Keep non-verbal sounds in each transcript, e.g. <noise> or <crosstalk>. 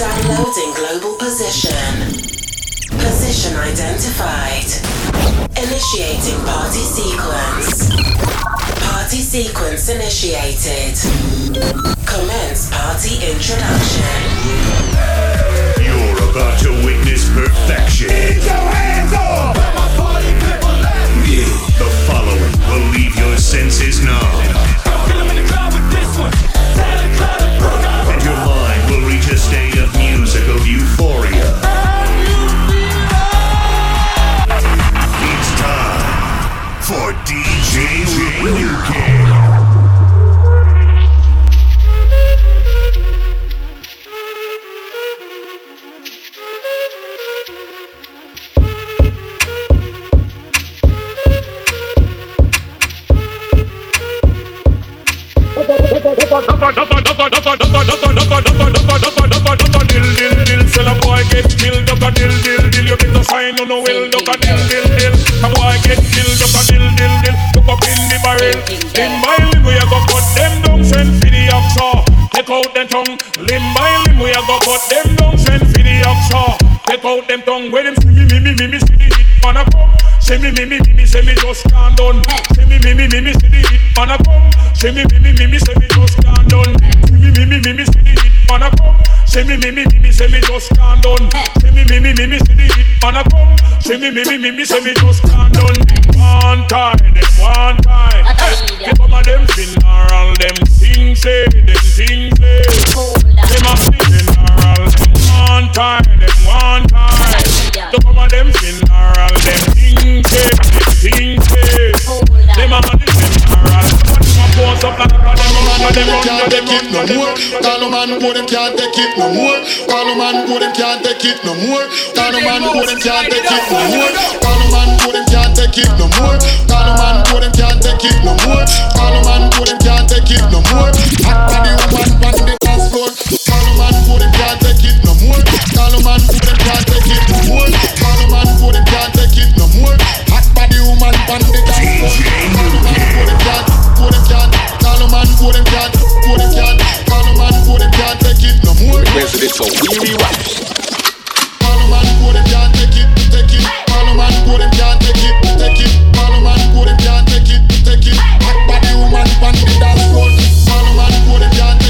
Downloading global position. Position identified. Initiating party sequence. Party sequence initiated. Commence party introduction. You're about to witness perfection. Get your hands up! Where my party people at? The following will leave your senses numb, Limb by limb we a go cut them down send for the oxa Take out them tongue. Limb by limb we a go cut them down send for the oxa Take out them tongue. Where them see me me me me see the hit man a come See me me me me me say me just can't done See me me me me me see the hit man a come See me me me me me say me just can't done See me me me me me see the hit man a come See me me me me me say me just can't done See me me me me me see the hit man a come See me me me me me say me just can't done One time them one time Get some of them funeral them things say them things say Them a them one time them one time Some of them funeral them things say them things Them a the funeral Them a pose up like a them run them run can't them take it no run them more. run Call no man go them can't take it no more. Call no man go them can't take it no more. Call no man go them can't take it no more. Call no man go them can't take it no more. Call no man go them can't take it no more. Call no man go them can't take it no more. Hot body woman on dance. Call no man go them can't take it no more. Call no man go them can't take it no more. Call no man go them can't take it no more. Hot body woman on the dance floor. Call no man go them can't, go them can't. Call no man go them can't, go them can't. Call no man go them can't take it no more. Resident for weary wax. Call no man go them can't take it, take it. Call no man go them can't take it, take it. Call no man them can't take it, take it. Hot body woman on the dance floor. Call no man them can't take it,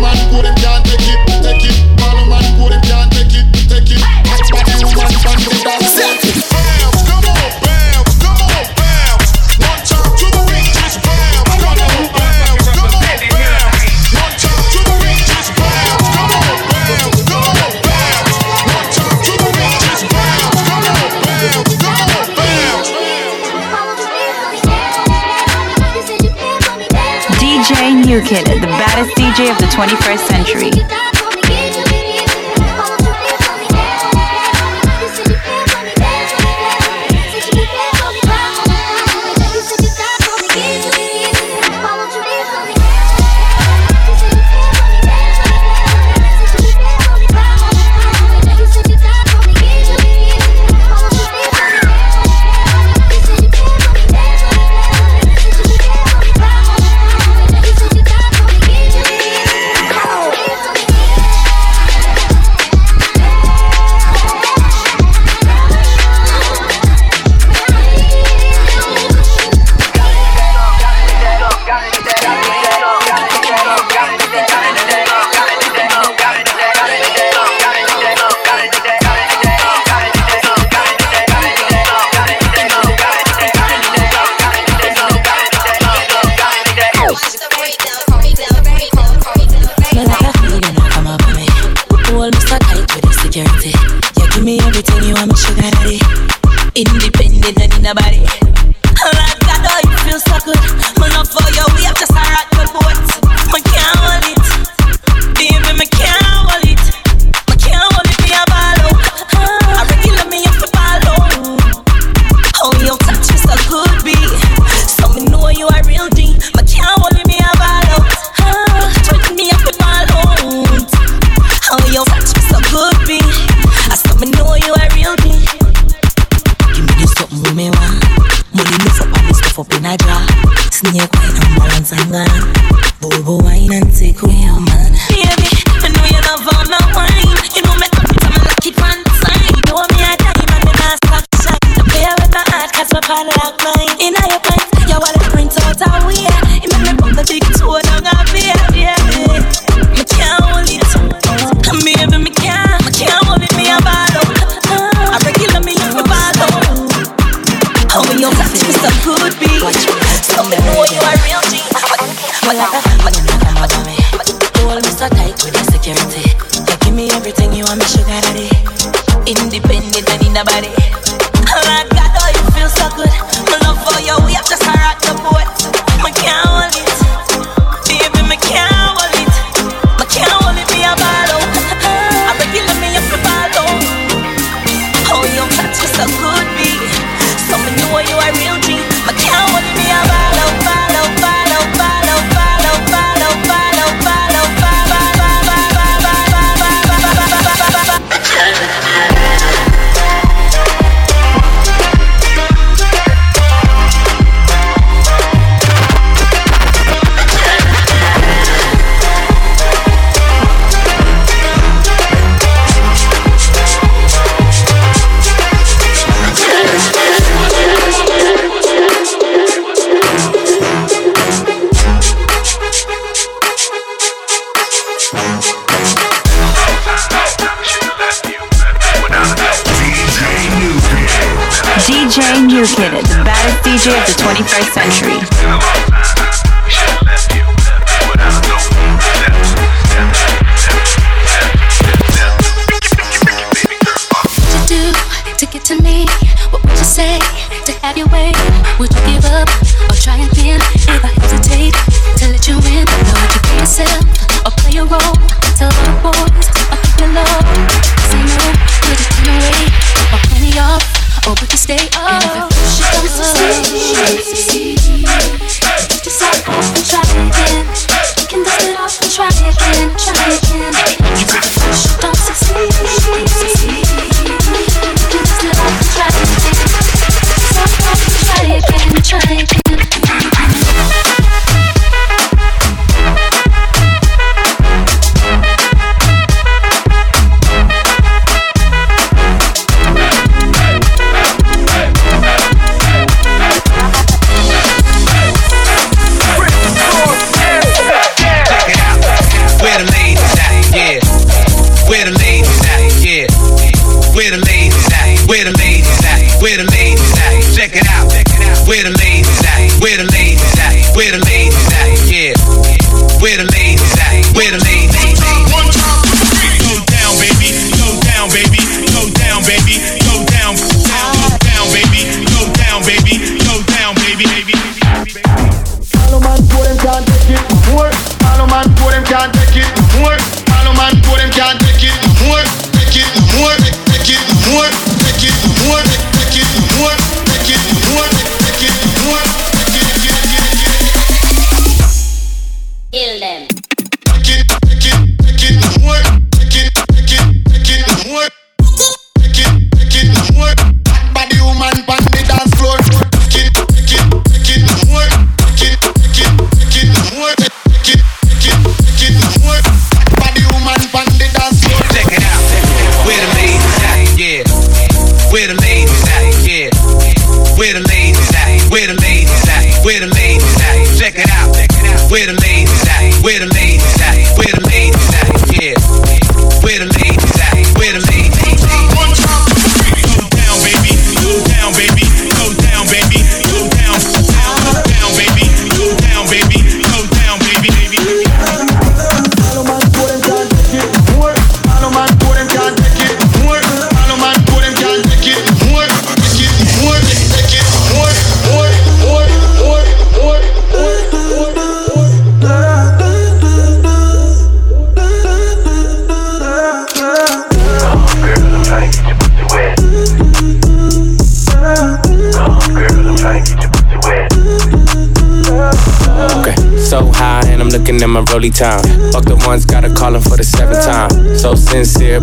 man go them can't take it, take it. Call man go them can't take it, take it. Hot body woman on the dance. Bounce, come on, bounce, come on, bounce. One time to the beat, just bounce. Come on, bounce, come on, bounce. One time to the beat, just bounce. Come on, bounce, come on, bounce. One time to the beat, just bounce. Come on, bounce, come on, bounce. DJ New Kid, the baddest Of the 21st century.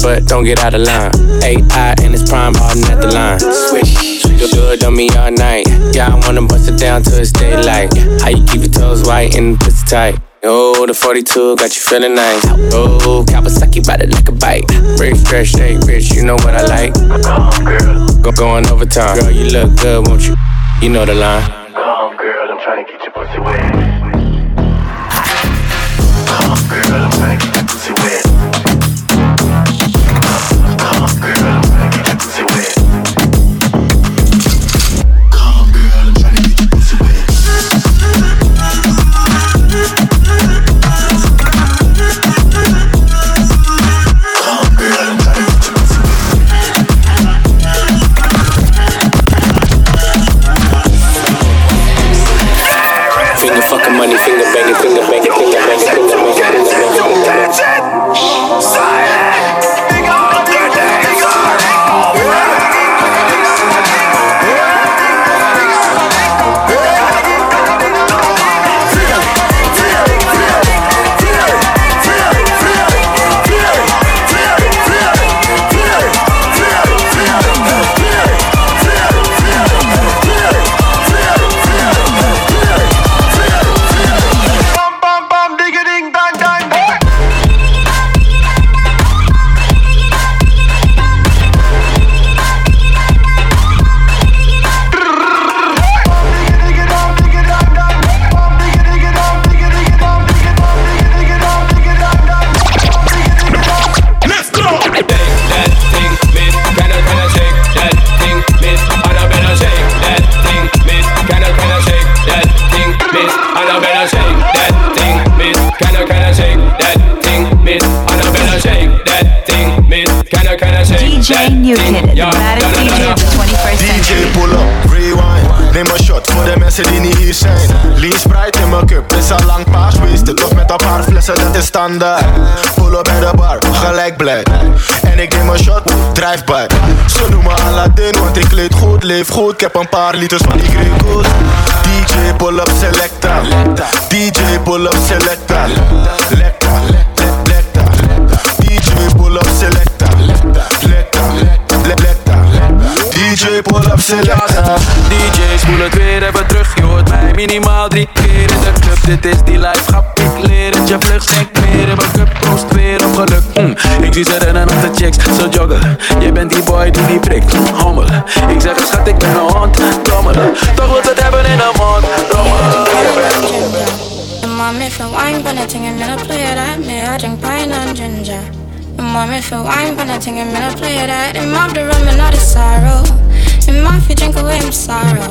but don't get out of line. AI and it's prime holding at the line. Swish. Good on me all night. Yeah, I wanna bust it down till it's daylight. How you keep your toes white and pussy tight? Oh, the 42 got you feeling nice. Oh, Kawasaki ride it like a bite. Rich, fresh, hey, rich, you know what I like. Girl. Go going overtime. Girl, you look good, won't you? You know the line. Come, girl, I'm trying to get your pussy wet. DJ New Kid, the baddest DJ of the 21st DJ pull up, rewind. Neem een shot voor de mensen die niet hier zijn. Lean Sprite in mijn cup is al lang paars geweest. Toch met een paar flessen, dat is standaard. Pull up bij de bar, gelijk blij. En ik neem een shot, drive by. Ze noemen Aladdin, want ik kleed goed, leef goed. Ik heb een paar liters van die Grey Goose. DJ pull up selecta. DJ pull up selecta. Lecta, lecta, lecta. DJ pull up selecta. DJ pull up selecta. DJ spoelen het weer even terug, je hoort mij minimaal drie keer in de club. Dit is die life, grap, ik leer het, je vlug schenkt meer in mijn cup, proost weer op geluk. Mm. Ik zie ze rennen achter chicks, zo joggen. Je bent die boy die die prikt, hommel. Ik zeg het schat, ik ben een hond, dommelen. Toch wil het hebben in de mond. Je bent- Mommy for wine, but I think I'm gonna play it at me. I drink pine and ginger. Mommy for wine, but I think I'm gonna play it him. Off the rum and all the sorrow. And my feet drink away my sorrow.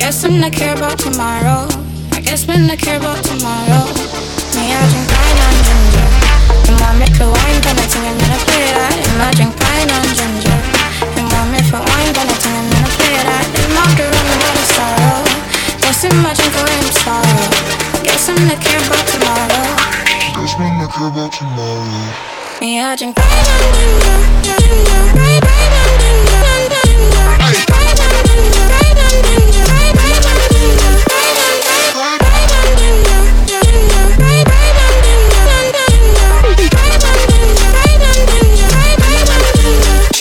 Guess I'm not care about tomorrow. I guess I'm not care about tomorrow. Me, I drink pine and ginger. And mommy for wine, but I think I'm gonna play it at him. I drink pine and ginger. And mommy for wine, but I think I'm gonna play it him. Off the rum and all the sorrow. Guess I'm not drink away my sorrow. Guess I'm not care about tomorrow. Guess I'm not care about tomorrow. Me, I drink. ginger,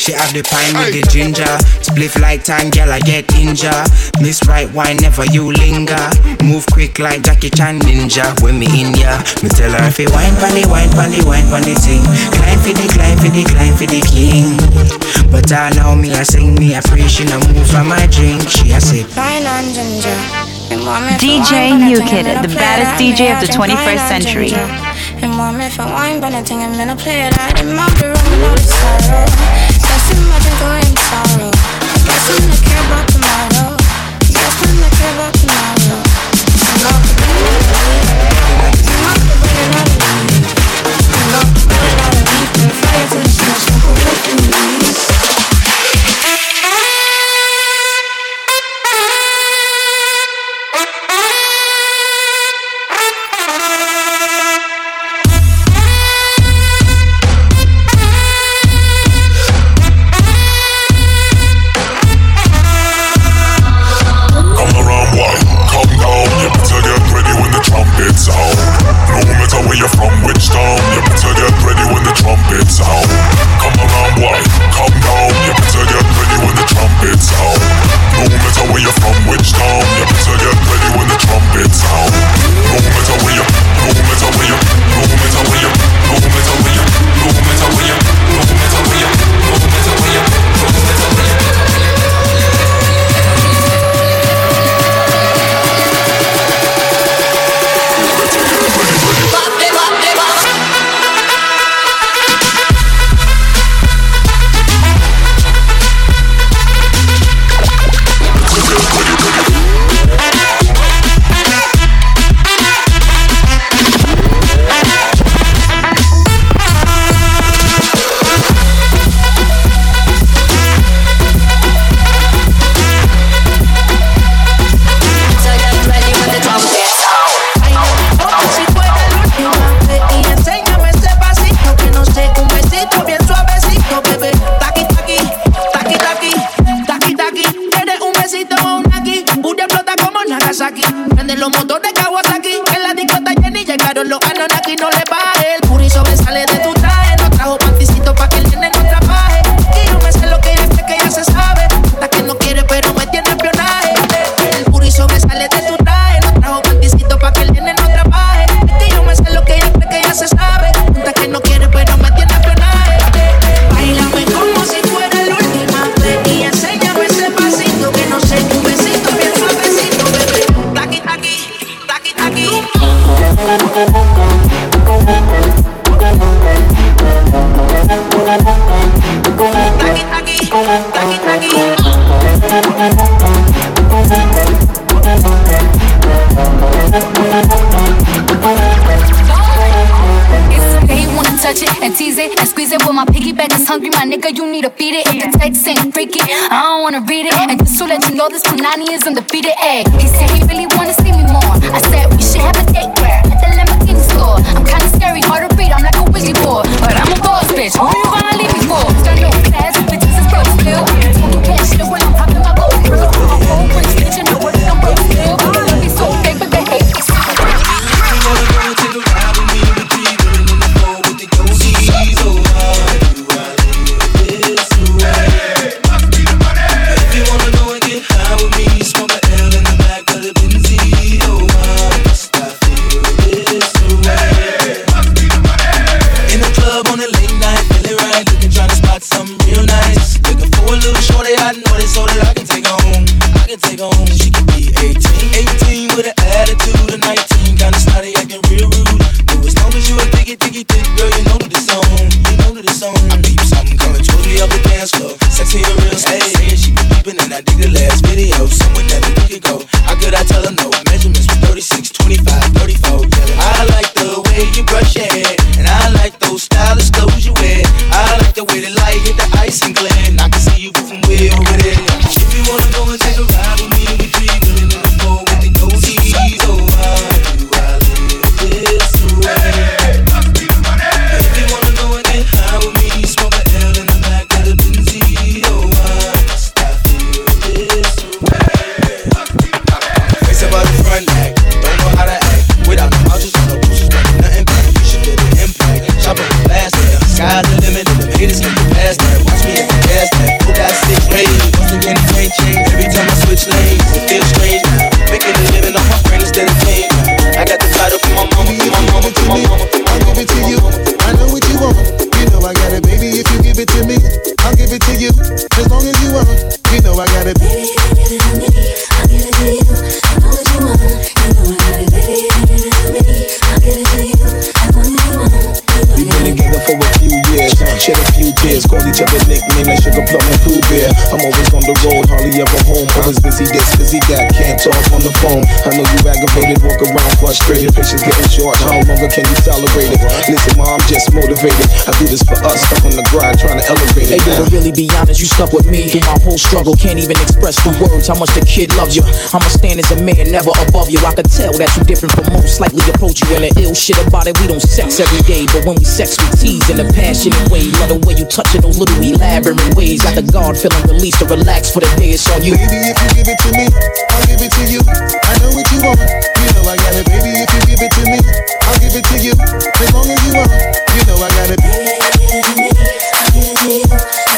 She have the pine with the ginger. Spliff like time, girl, I get injured. Miss right wine, never you linger. Move quick like Jackie Chan ninja. When me in ya, me tell her if you wine panny, wine panny, wine panny thing. Climb for the, climb for the, climb for the king. But I know me, I sing me, I pray she no move from my drink. She I say, Pine and ginger. And mommy for DJ wine, New Kid, the baddest. DJ of the 21st century. ginger. And mommy for wine, but I think I'm gonna play that. And mouth the rum and sorrow. Guess I'm not drink away my sorrow. Guess I'm not care about stuck with me through my whole struggle. Can't even express through words how much the kid loves you. I'ma stand as a man, never above you. I could tell that you're different from most. Likely approach you in the ill shit about it. We don't sex every day, but when we sex, we tease in a passionate way. Love the way you touch it, those little elaborate ways. Got the guard feeling released to relax for the day it's on you. Baby, if you give it to me, I'll give it to you. I know what you want. You know I got it, baby. If you give it to me, I'll give it to you. As long as you want, you know I got it. Baby, give it to me. I'll give it to you.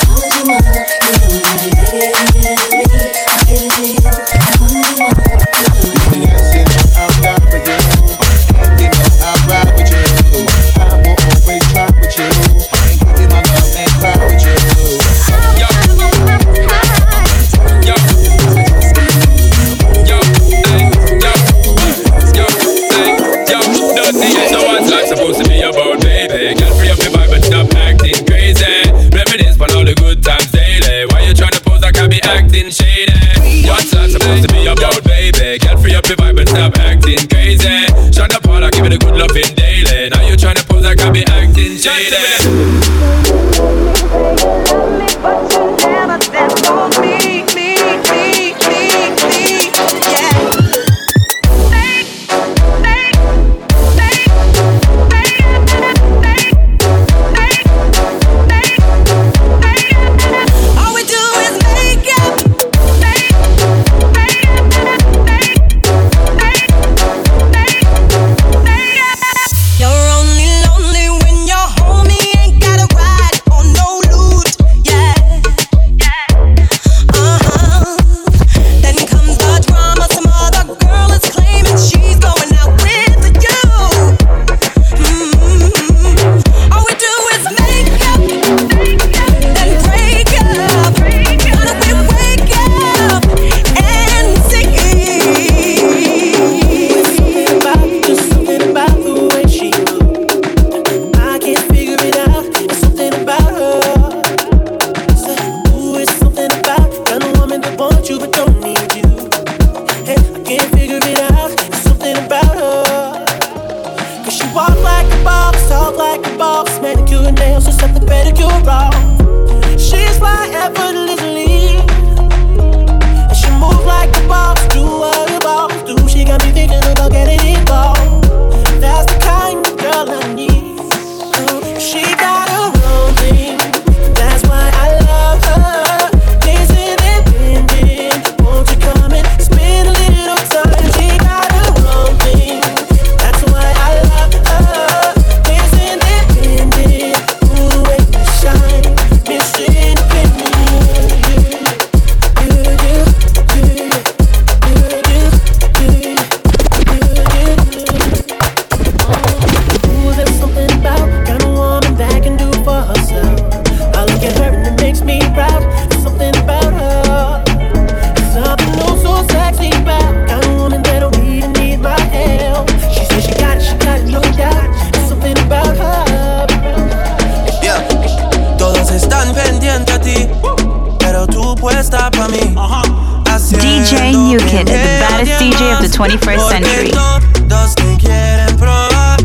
21st. Todos te quieren probar.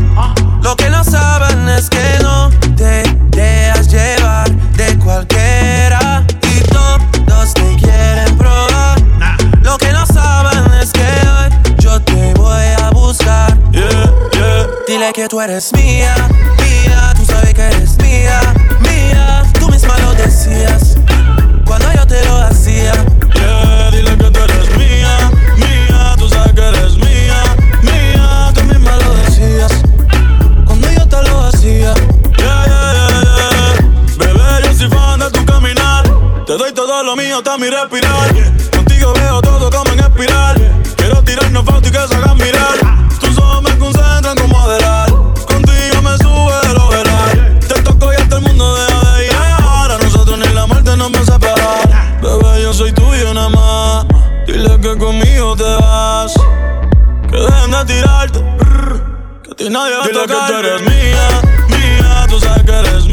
Lo que no saben es que no te dejas llevar de cualquiera. Y todos te quieren probar. Lo que no saben es que hoy yo te voy a buscar. Yeah, yeah. Dile que tú eres mía, mía. Tú sabes que eres mía, mía. Tú misma lo decías. mío está mi respirar. Contigo veo todo como en espiral. Quiero tirarnos fotos y que se hagan mirar. Tus ojos me concentran como adelar. Contigo me sube el overall. Te toco y hasta el mundo deja de ir. Ahora nosotros ni la muerte nos va a separar. Bebé, yo soy tuyo nada más. Dile que conmigo te vas. Que dejen de tirarte. Que a ti nadie va a Dile que tú eres mía, mía. Tú sabes que eres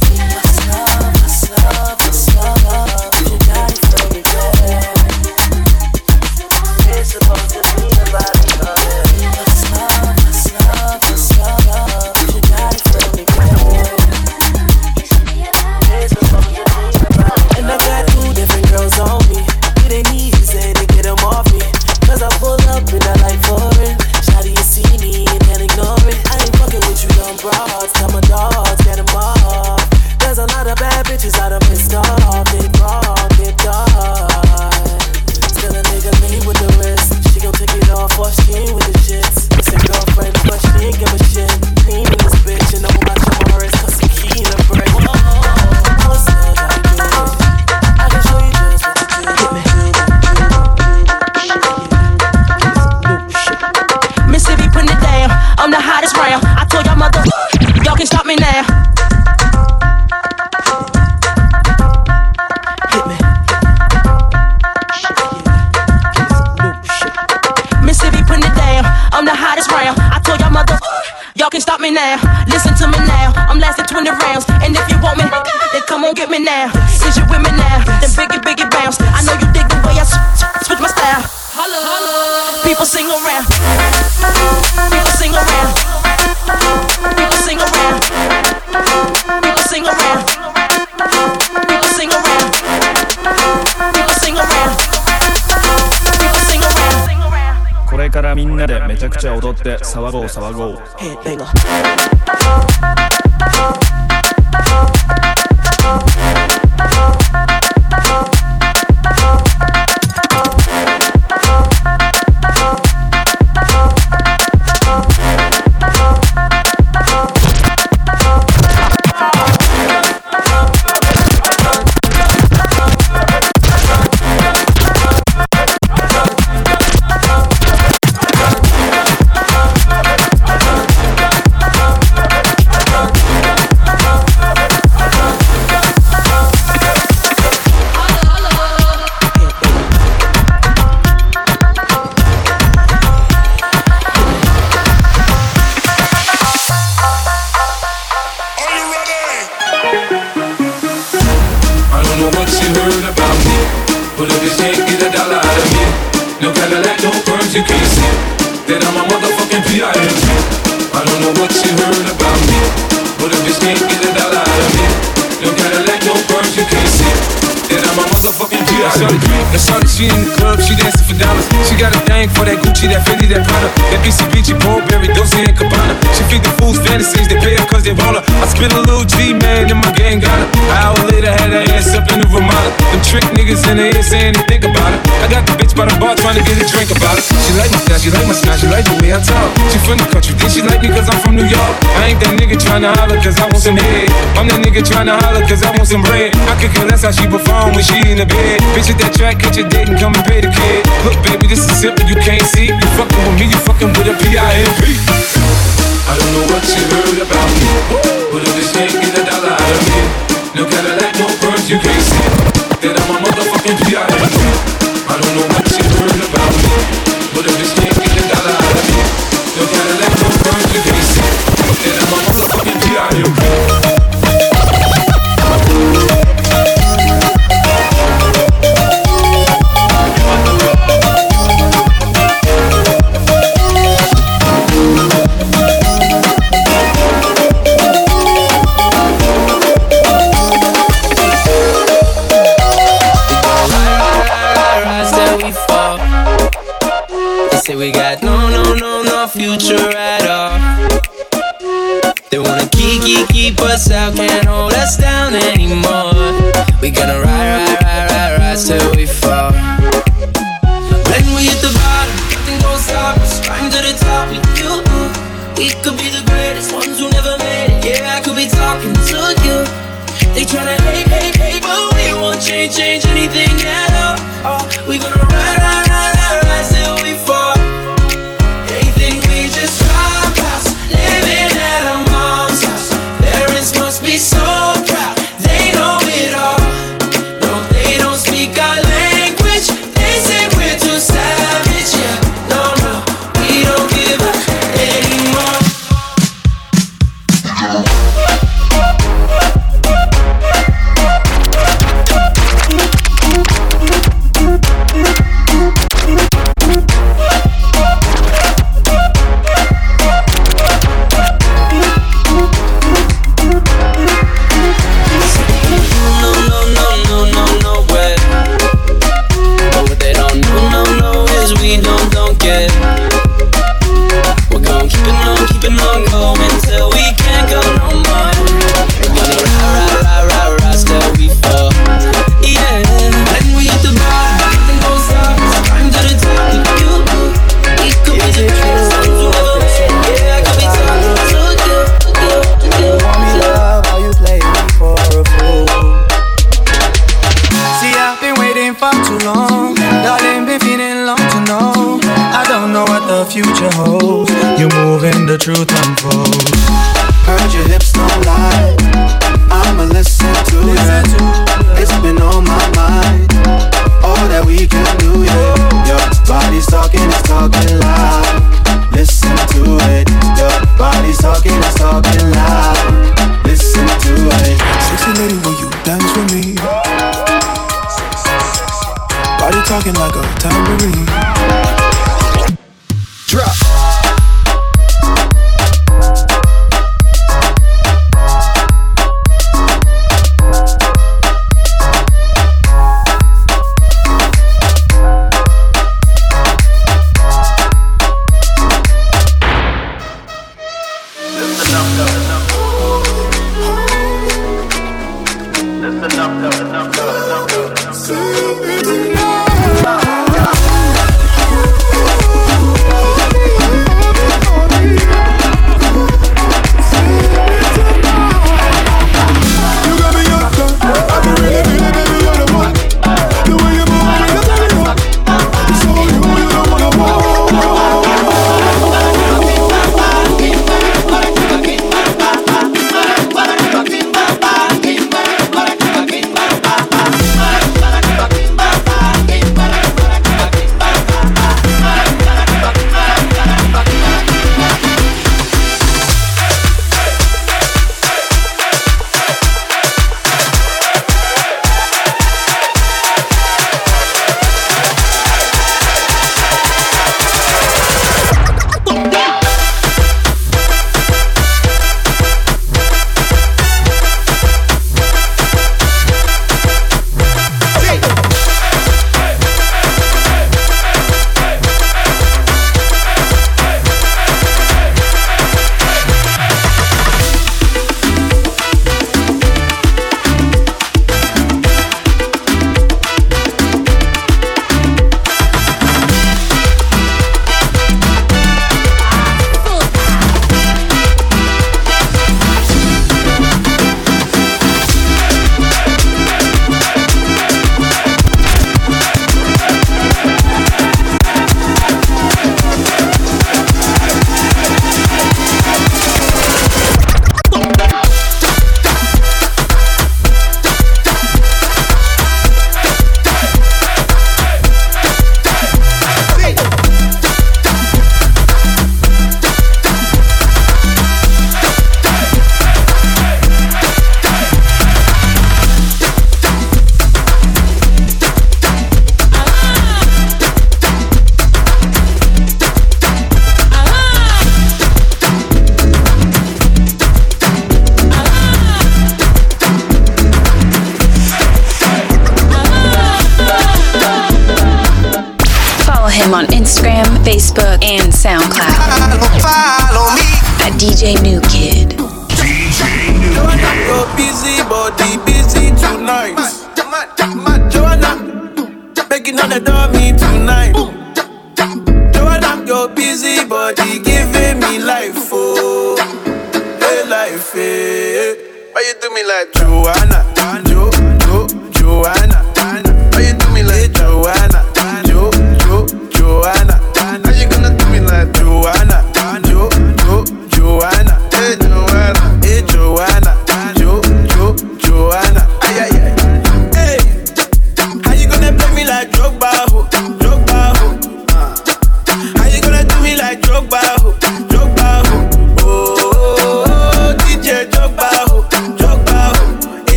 Cause って騒ごう騒ごう。Hey, for dollars. She got a thing for that Gucci, that Fendi, that Prada, that BCBG, Burberry, Dolce and Gabbana. She feed the fools fantasies, they pay her cause they want her. I spend a little G, man, and my gang got her. An hour later, had her ass up in the Ramada. Them trick niggas in the ear saying they think about it. I got the bitch by the bar trying to get a drink about it. She like my style, she like my smile, she like the way I talk. She from the country, then she like me cause I'm from New York. I ain't that nigga trying to holler cause I want some head. I'm that nigga trying to holler cause I want some bread. I could care less how she perform when she in the bed. Bitch at that track, catch your date and come and pay the kid. Look, baby, this is simple, you can't see. You fucking with me, you fucking with a P.I.M.P. I don't know what you heard about me, but if you can't get a dollar out of me, no Cadillac, no perms, you can't see. Then I'm a motherfucking P.I.M.P. I don't know what you heard about me, but if you can't get a dollar out of me, no Cadillac, no perms, you can't see. Then I'm a motherfucking P.I.M.P.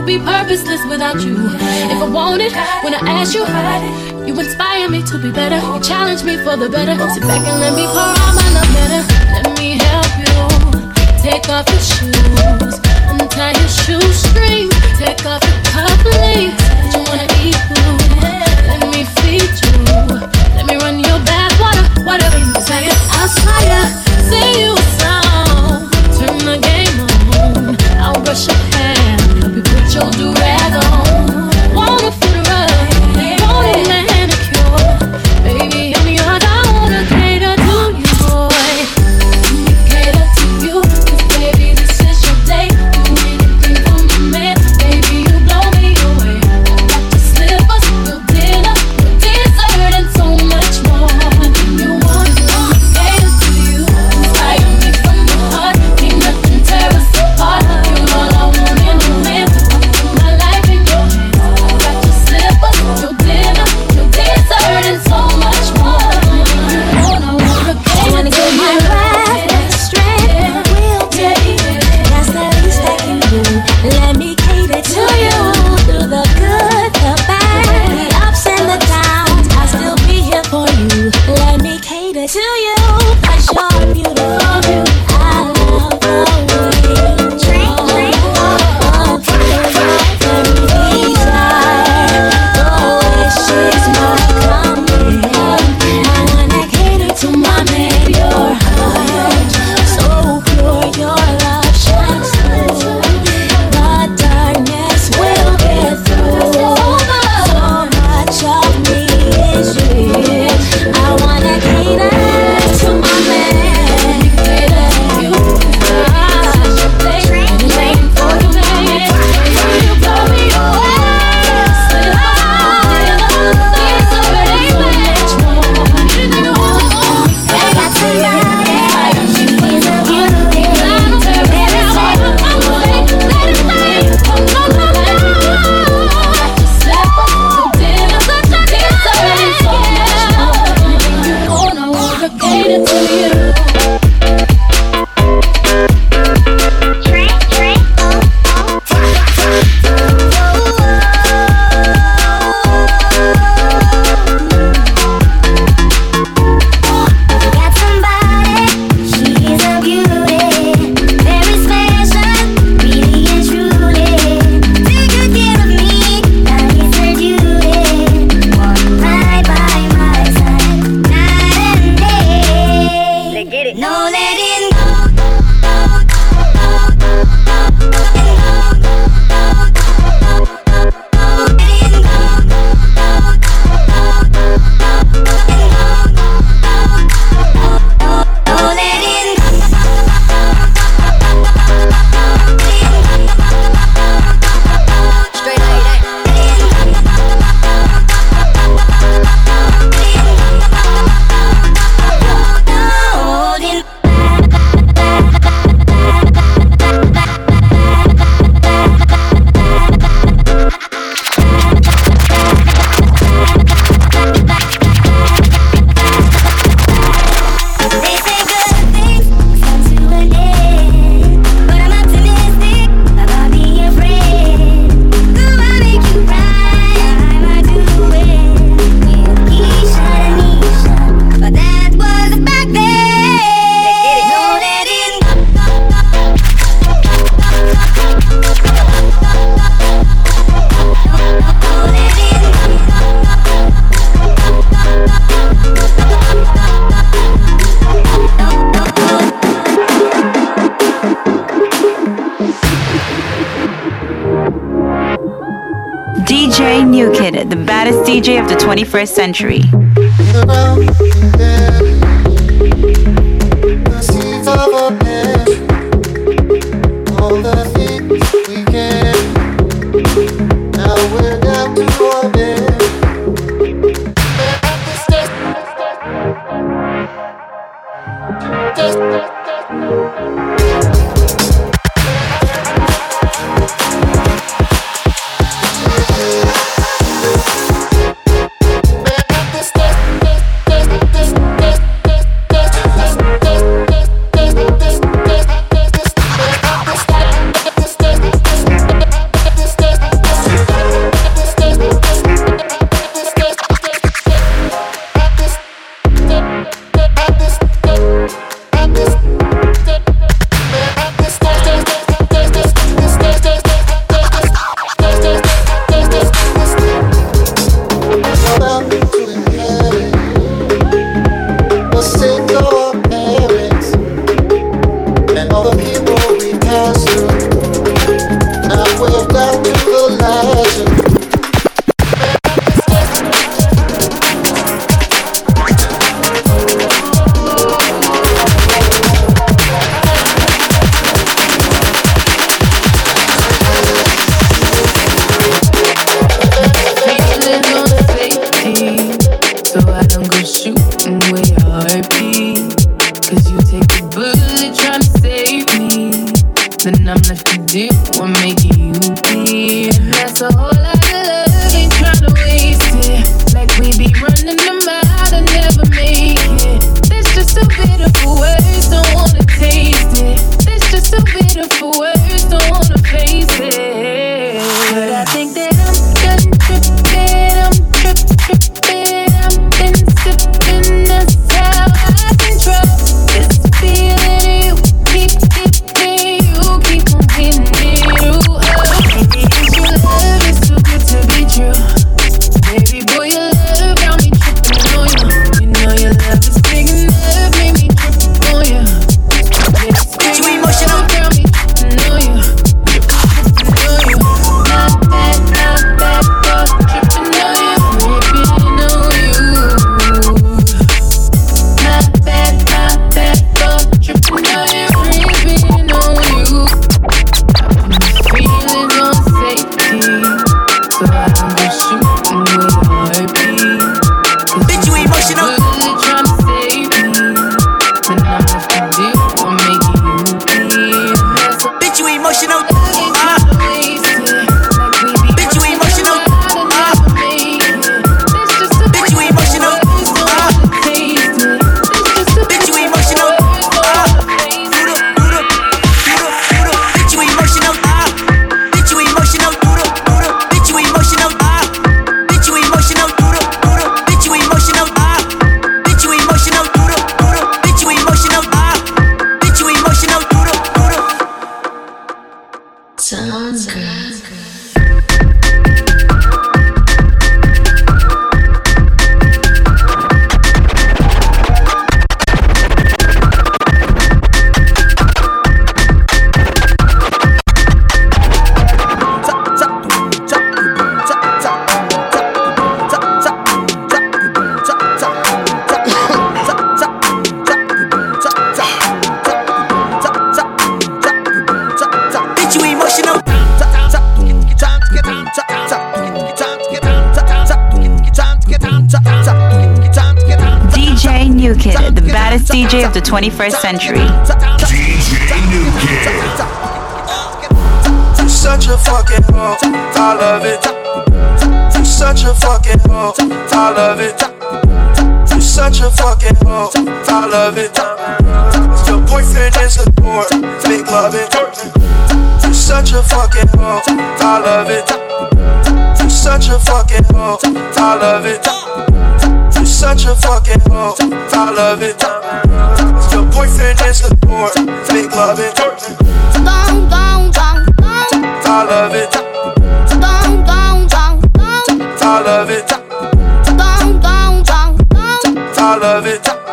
would be purposeless without you. If I wanted, when I ask you, you inspire me to be better. You challenge me for the better. Sit back and let me pour out my love better. Let me help you. Take off your shoes, untie your shoestring. Take off your cufflinks. You wanna eat food? Let me feed you. Let me run your bath water. Whatever you desire, I'll aspire. Sing you a song. Turn the game on. I'll brush your hair your do rag. 21st century. century. Such a fucking hoe, I love it. You're such a fucking hoe, I love it. You're such a fucking hoe, I love it. Your boyfriend is a whore, big love it. You're such a fucking hoe, I love it. You're such a fucking hoe, I love it such a fucking hoe. I love it. Your boyfriend is the door. Fake love it. Gone, gone, gone, gone. I love it. Gone, gone, gone, gone. I love it. Gone, gone, gone, gone. I love it.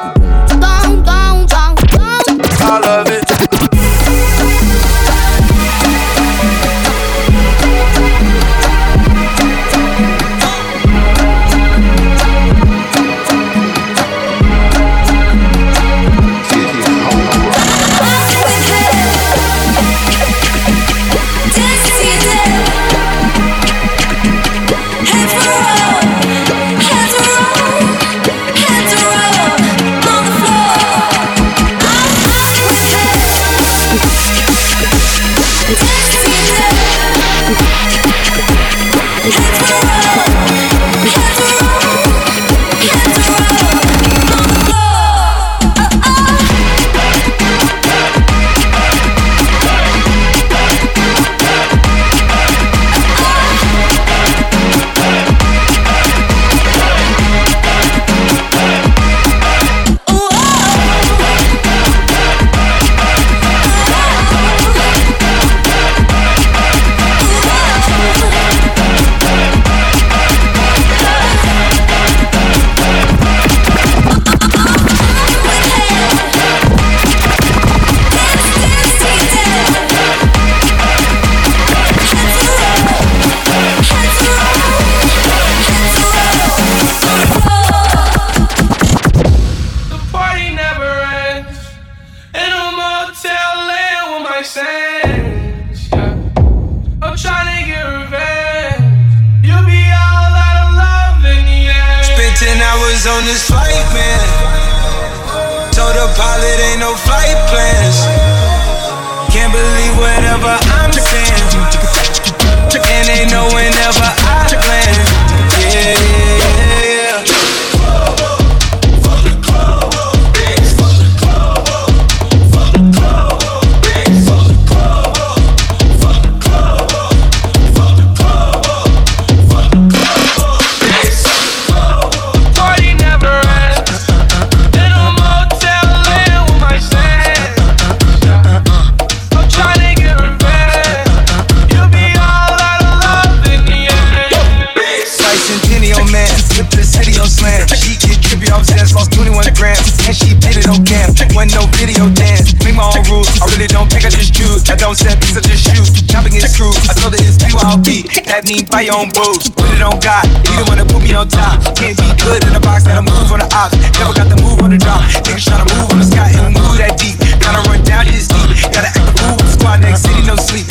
That means buy your own booze. Put it on God. He the one that put me on top. Can't be good in the box, gotta move on the ops. Never got the move on the drop. Niggas tryna move on the sky and move that deep. Gotta run down this deep. Gotta act the with the squad next city, no sleep.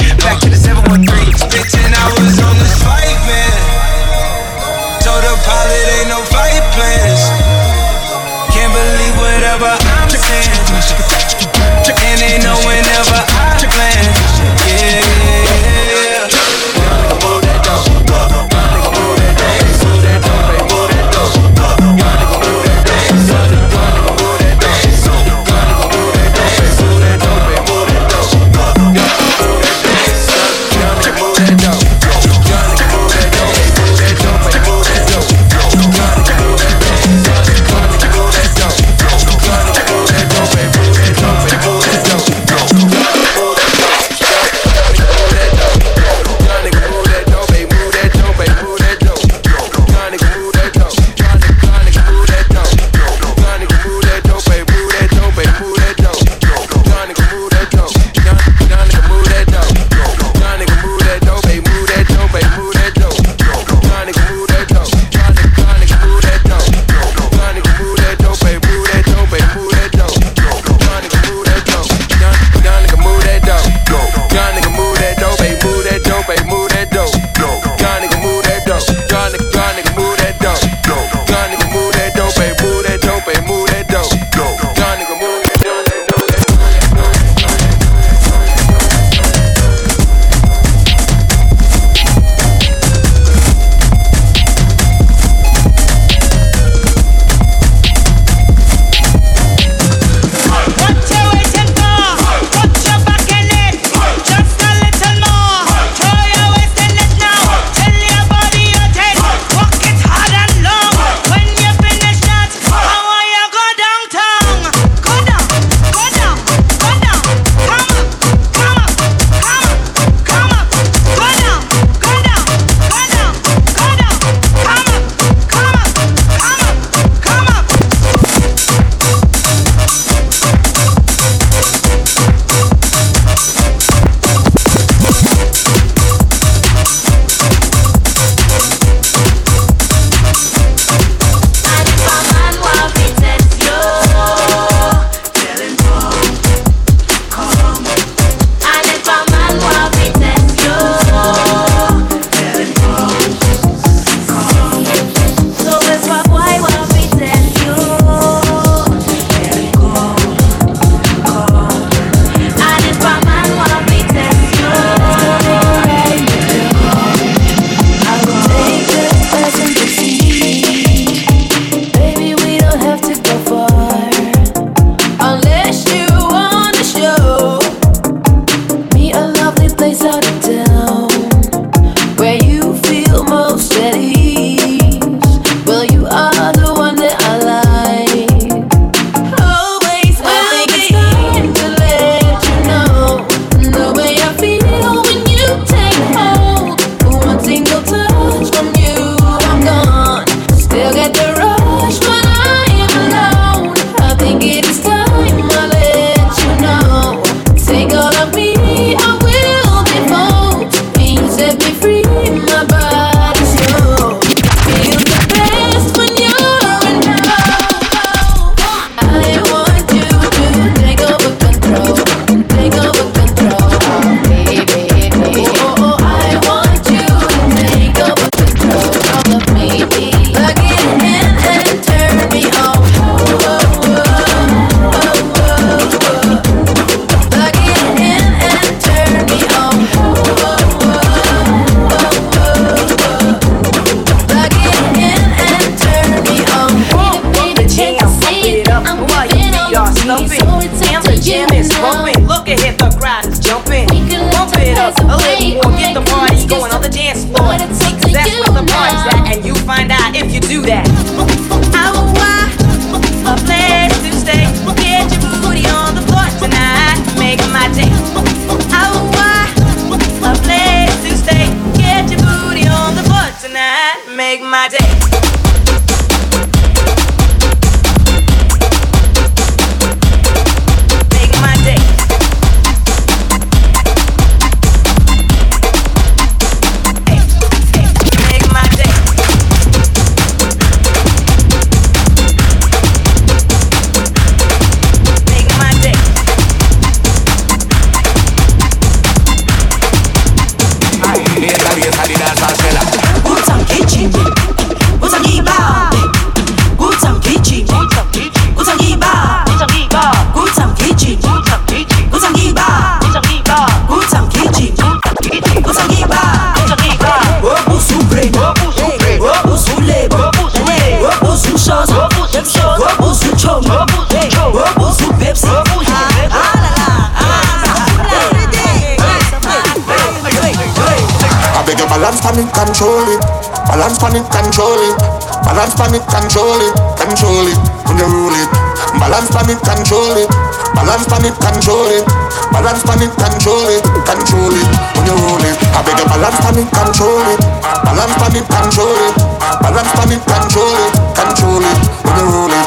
Beg you balance pan control it. Balance pan it, control it. Balance pan it, control it. Control it when you rule it. Balance pan it, control it. Balance pan it, control it. Balance pan it, control it. Control it when you rule it. I beg you balance pan it, control it. Balance pan it, control it. Balance pan it, control it. Control it when you rule it.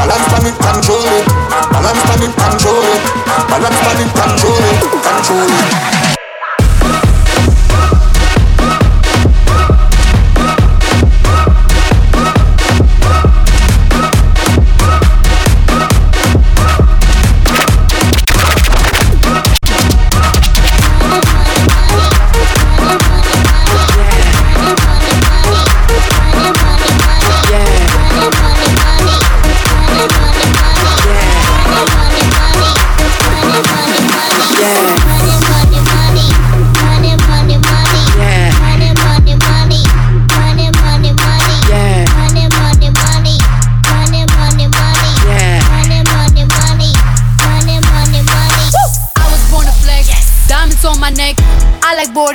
Balance pan it, control it. Balance pan it, control it. Balance pan it, control it. Control it.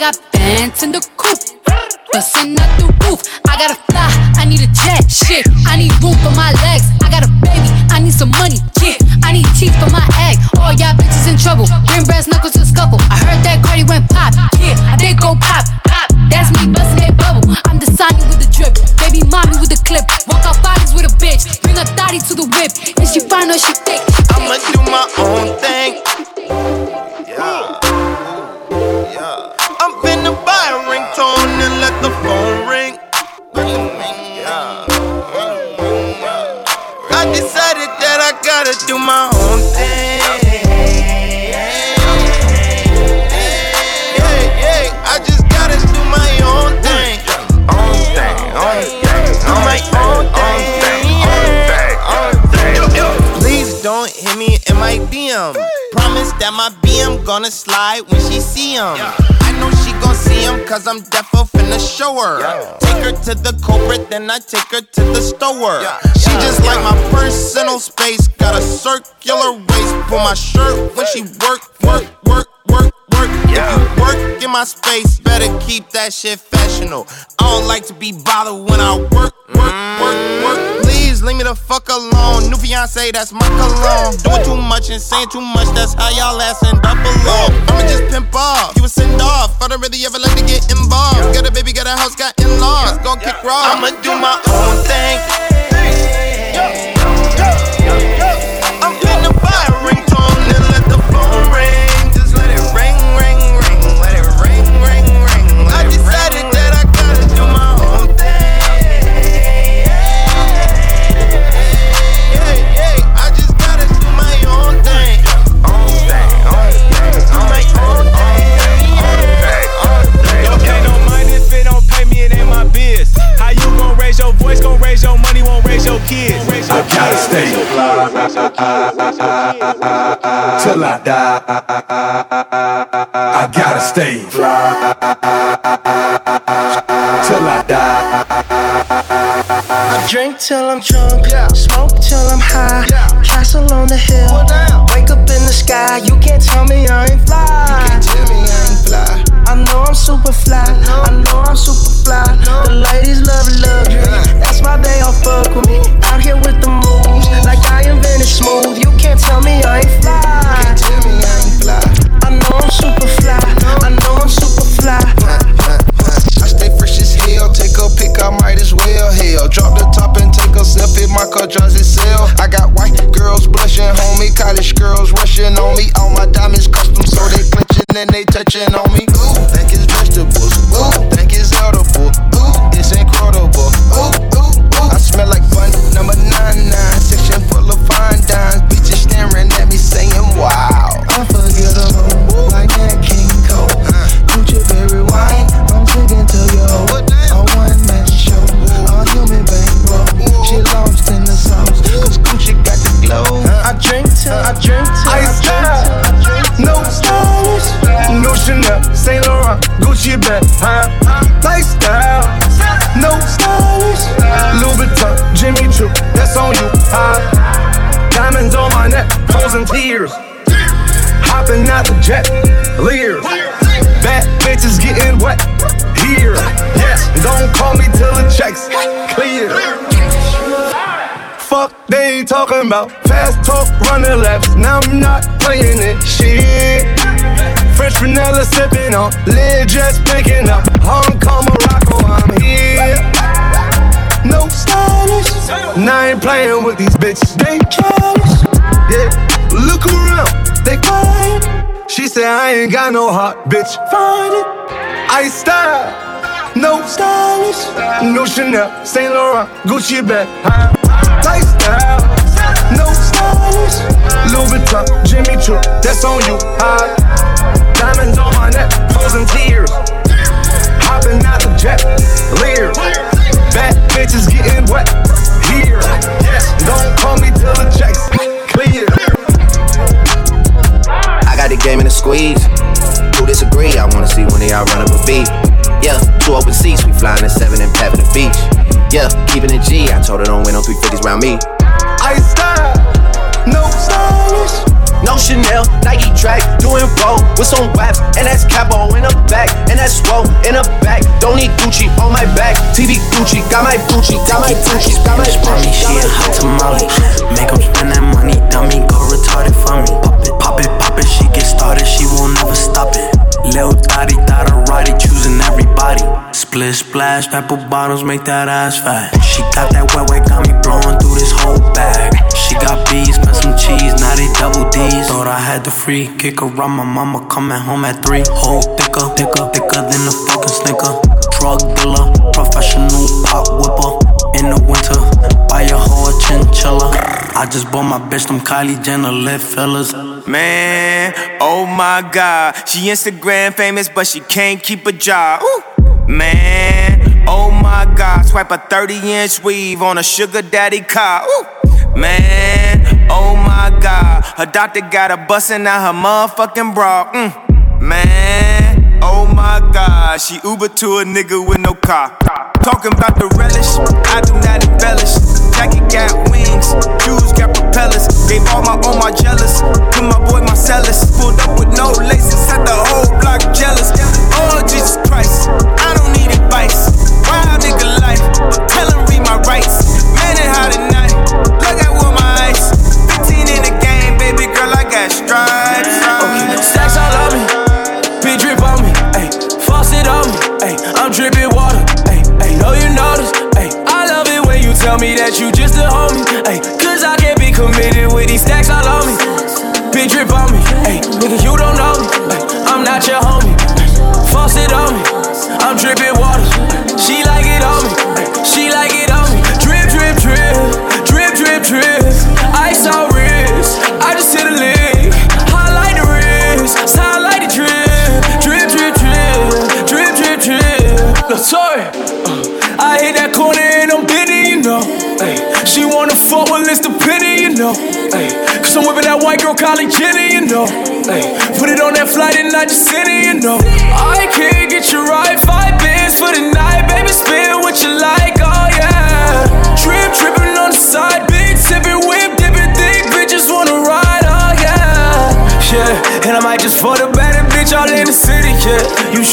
I got bands in the coupe, bustin' out the roof. I gotta fly, I need a jet. Shit, I need room for my legs. I got a baby, I need some money. Yeah, I need teeth for my egg. All y'all bitches in trouble. Bring brass knuckles to scuffle. I heard that Cardi went pop. Yeah, I did go pop. Pop. That's me bustin' that bubble. I'm the Sonny with the drip, baby mommy with the clip. Walk out bodies with a bitch. Bring a thotty to the whip. And she find out she thick. I'ma do my own thing. Yeah. The phone ring. I decided that I gotta do my own thing. Yeah, yeah, I just gotta do my own thing. Own thing, own thing, do my own thing. Own thing, own thing. Please don't hit me in my BM. Promise that my BM gonna slide when she see him. I know she gon' see him cause I'm deaf defo finna show her. Take her to the culprit, then I take her to the store. She just like my personal space. Got a circular waist. Pull my shirt when she work, work, work, work, work. If you work in my space, better keep that shit fashionable. I don't like to be bothered when I work, work, work, work. Please leave me the fuck alone. New fiance, that's my cologne. Doing too much and saying too much, that's how y'all ass end up alone. I'ma just pimp off, you a send off. I don't really ever like to get involved. Got a baby, got a house, got in laws. Gon' kick raw. I'ma do my own thing. I'm gotta stay till I die. I gotta stay till I die. I drink till I'm drunk, smoke till I'm high. Castle on the hill, wake up in the sky. You can't tell me I ain't fly. You can't tell me I ain't fly. I know I'm super fly. I know I'm super fly. The ladies love luxury. That's why they all fuck with me. Out here with the moves, like I invented smooth. You can't tell me I ain't fly. Can't tell me I ain't fly. I know I'm super fly. I know I'm super fly. I stay fresh as hell, take a pic, I might as well. Hell, drop the top and take a selfie, my car drives itself. I got white girls blushing, homie, college girls rushing on me. All my diamonds custom, so they clenching and they touching on me. Ooh, think it's vegetables. Ooh, think it's edible. Ooh, it's incredible. Ooh, ooh, smell like fun. Number nine nine, section full of fine dimes. Bitches staring at me saying, Wow. Unforgettable, like that King Cole. Uh. Gucci berry wine, I'm taking to your yo. A one man show, a human bankroll. She lost in the sauce, cause Gucci got the glow. I drink till, I drink till, I drink till, I drink till. No stylish, no Chanel, Saint Laurent, Gucci bag, huh? Lifestyle, no stylish, Louis Vuitton, Jimmy Choo, that's on you, huh? Diamonds on my neck, frozen tears, hopping out the jet, leers. Bad bitches getting wet here. Yes, don't call me till the checks clear. Fuck, they talking about fast talk, running laps. Now I'm not playing it. Shit. Fresh vanilla sipping on, lid just picking up. Hong Kong, Morocco, I ain't playing with these bitches. They childish. Yeah, look around, they quiet. She said I ain't got no heart, bitch. Find it. I style. No stylish, no Chanel, Saint Laurent, Gucci bag? Lifestyle, no stylish, Louis Vuitton, Jimmy Choo, that's on you, huh? Diamonds on my neck, frozen tears, hopping out the jet, leers. Bad bitches getting wet here. Yes, don't call me till the checks clear. I got the game in the squeeze. Who disagree? I wanna see one of y'all run up a beat. Yeah, two open seats, we flying at seven and pat the beach. Yeah, keeping it G. I told her don't win no 350s round me. I style, no stylish. No Chanel, Nike track, doing roll with some waps, and that's capo in the back, and that's swole in the back. Don't need Gucci on my back, TV Gucci, got my Gucci, got my Gucci, got my Gucci. She a hot tamale. make Make 'em spend that money, dummy, go retarded for me. Pop it, pop it, pop it, she get started, she won't never stop it. Lil Dottie, Dotterati, choosing everybody. Split splash, pepper bottles, make that ass fat. She got that wet wet, got me blowing through this whole bag. She got bees, spent some cheese, now they double D's. Thought I had the free kick around my mama coming home at three. Whole thicker, thicker, thicker than a fucking snicker. Drug dealer, professional pop whipper. In the winter, buy your whole chinchilla. I just bought my bitch them Kylie Jenner lip fellas. Man, oh my god. She Instagram famous, but she can't keep a job. Ooh. Man, oh my god. Swipe a 30 inch weave on a sugar daddy car. Ooh. Man, oh my god. Her doctor got her busting out her motherfucking bra. Mm. Man, oh my god. She Uber to a nigga with no car. Talking about the relish, I do not embellish. Jacket got wings, shoes got propellers. Gave all my all my jealous to my boy Marcellus. Pulled up with no laces, set the whole block jealous. Oh Jesus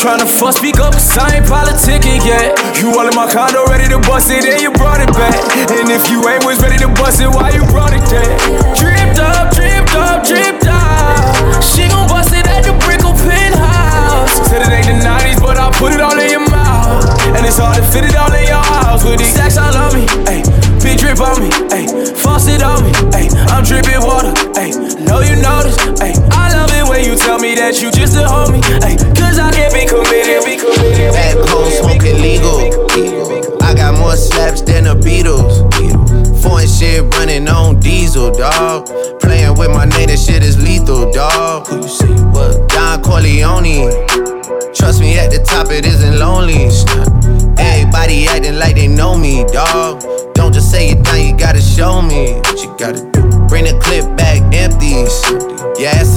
tryna fuss, speak up, cause I ain't politicking yet. You all in my condo, ready to bust it, and you brought it back. And if you ain't was ready to bust it, why you brought it there? Dripped up, dripped up, dripped up. She gon' bust it at the Brickell penthouse. Said it ain't the 90s, but I put it all in your mouth. And it's hard to fit it all in your house with these stacks all on me. Ayy, big drip on me. Ayy, faucet on me. Ayy, I'm dripping water. Ayy, know you notice. Ayy, when you tell me that you just a homie. Ayy, cause I can't be committed. Be committed. Back home smoking legal. I got more slaps than the Beatles. Foreign shit running on diesel, dog. Playing with my name, that shit is lethal, dog. Who you see? What? Don Corleone. Trust me, at the top it isn't lonely. Everybody acting like they know me, dog. Don't just say it down, you gotta show me what you gotta do. Bring the clip back empty. To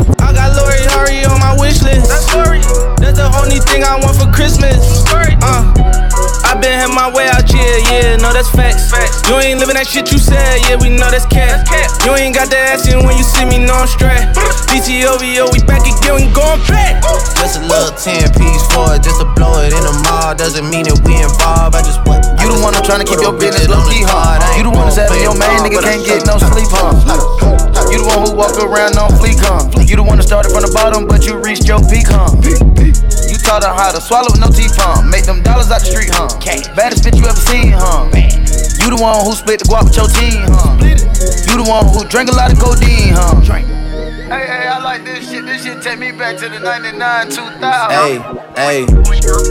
List. That's the only thing I want for Christmas. Uh, I been had my way out, yeah, yeah, no, that's facts. You ain't living that shit you said, yeah, we know that's cat. You ain't got that action when you see me, no, I'm straight. <laughs> BTOVO, we back again, we going back. Just a little 10 piece for it, just to blow it in the mall. Doesn't mean that we involved. I just want You the one trying to keep your business low key, huh? You the one that's having your main nigga can't get no sleep, huh? You the one who walk around on fleek, huh? You the one that started from the bottom, but you reached your peak, huh? You taught her how to swallow with no teeth, huh? Make them dollars out the street, huh? Baddest bitch you ever seen, huh? You the one who split the guap with your team, huh? You the one who drank a lot of codeine, huh? Hey, hey, I like this shit. This shit take me back to the 99, 2000. Hey, hey,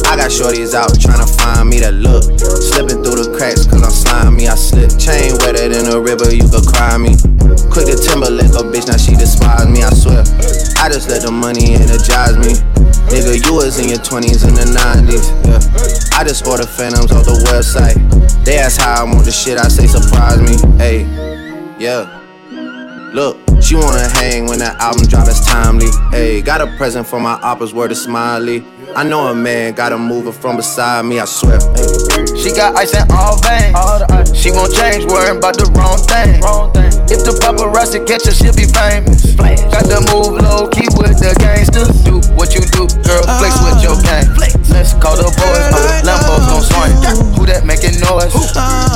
I got shorties out tryna find me that look. Slipping through the cracks cause I'm slimy. I slip. Chain wetter than a river, you could cry me. Quick to Timberlake a bitch, now she despise me, I swear. I just let the money energize me. Nigga, you was in your 20s and the 90s, yeah. I just order phantoms off the website. They ask how I want the shit, I say surprise me. Hey, yeah. Look, she wanna hang when that album drop, it's timely. Hey, got a present for my oppas, word is smiley. I know a man got a mover from beside me, I swear. Hey. She got ice in all veins. She won't change, worrying about the wrong thing. If the paparazzi catch her, she'll be famous. Got to move low key with the gangsters. Do what you do, girl, flex with your gang. Let's call the boys, uh, Lambos gon' swing. Who that making noise?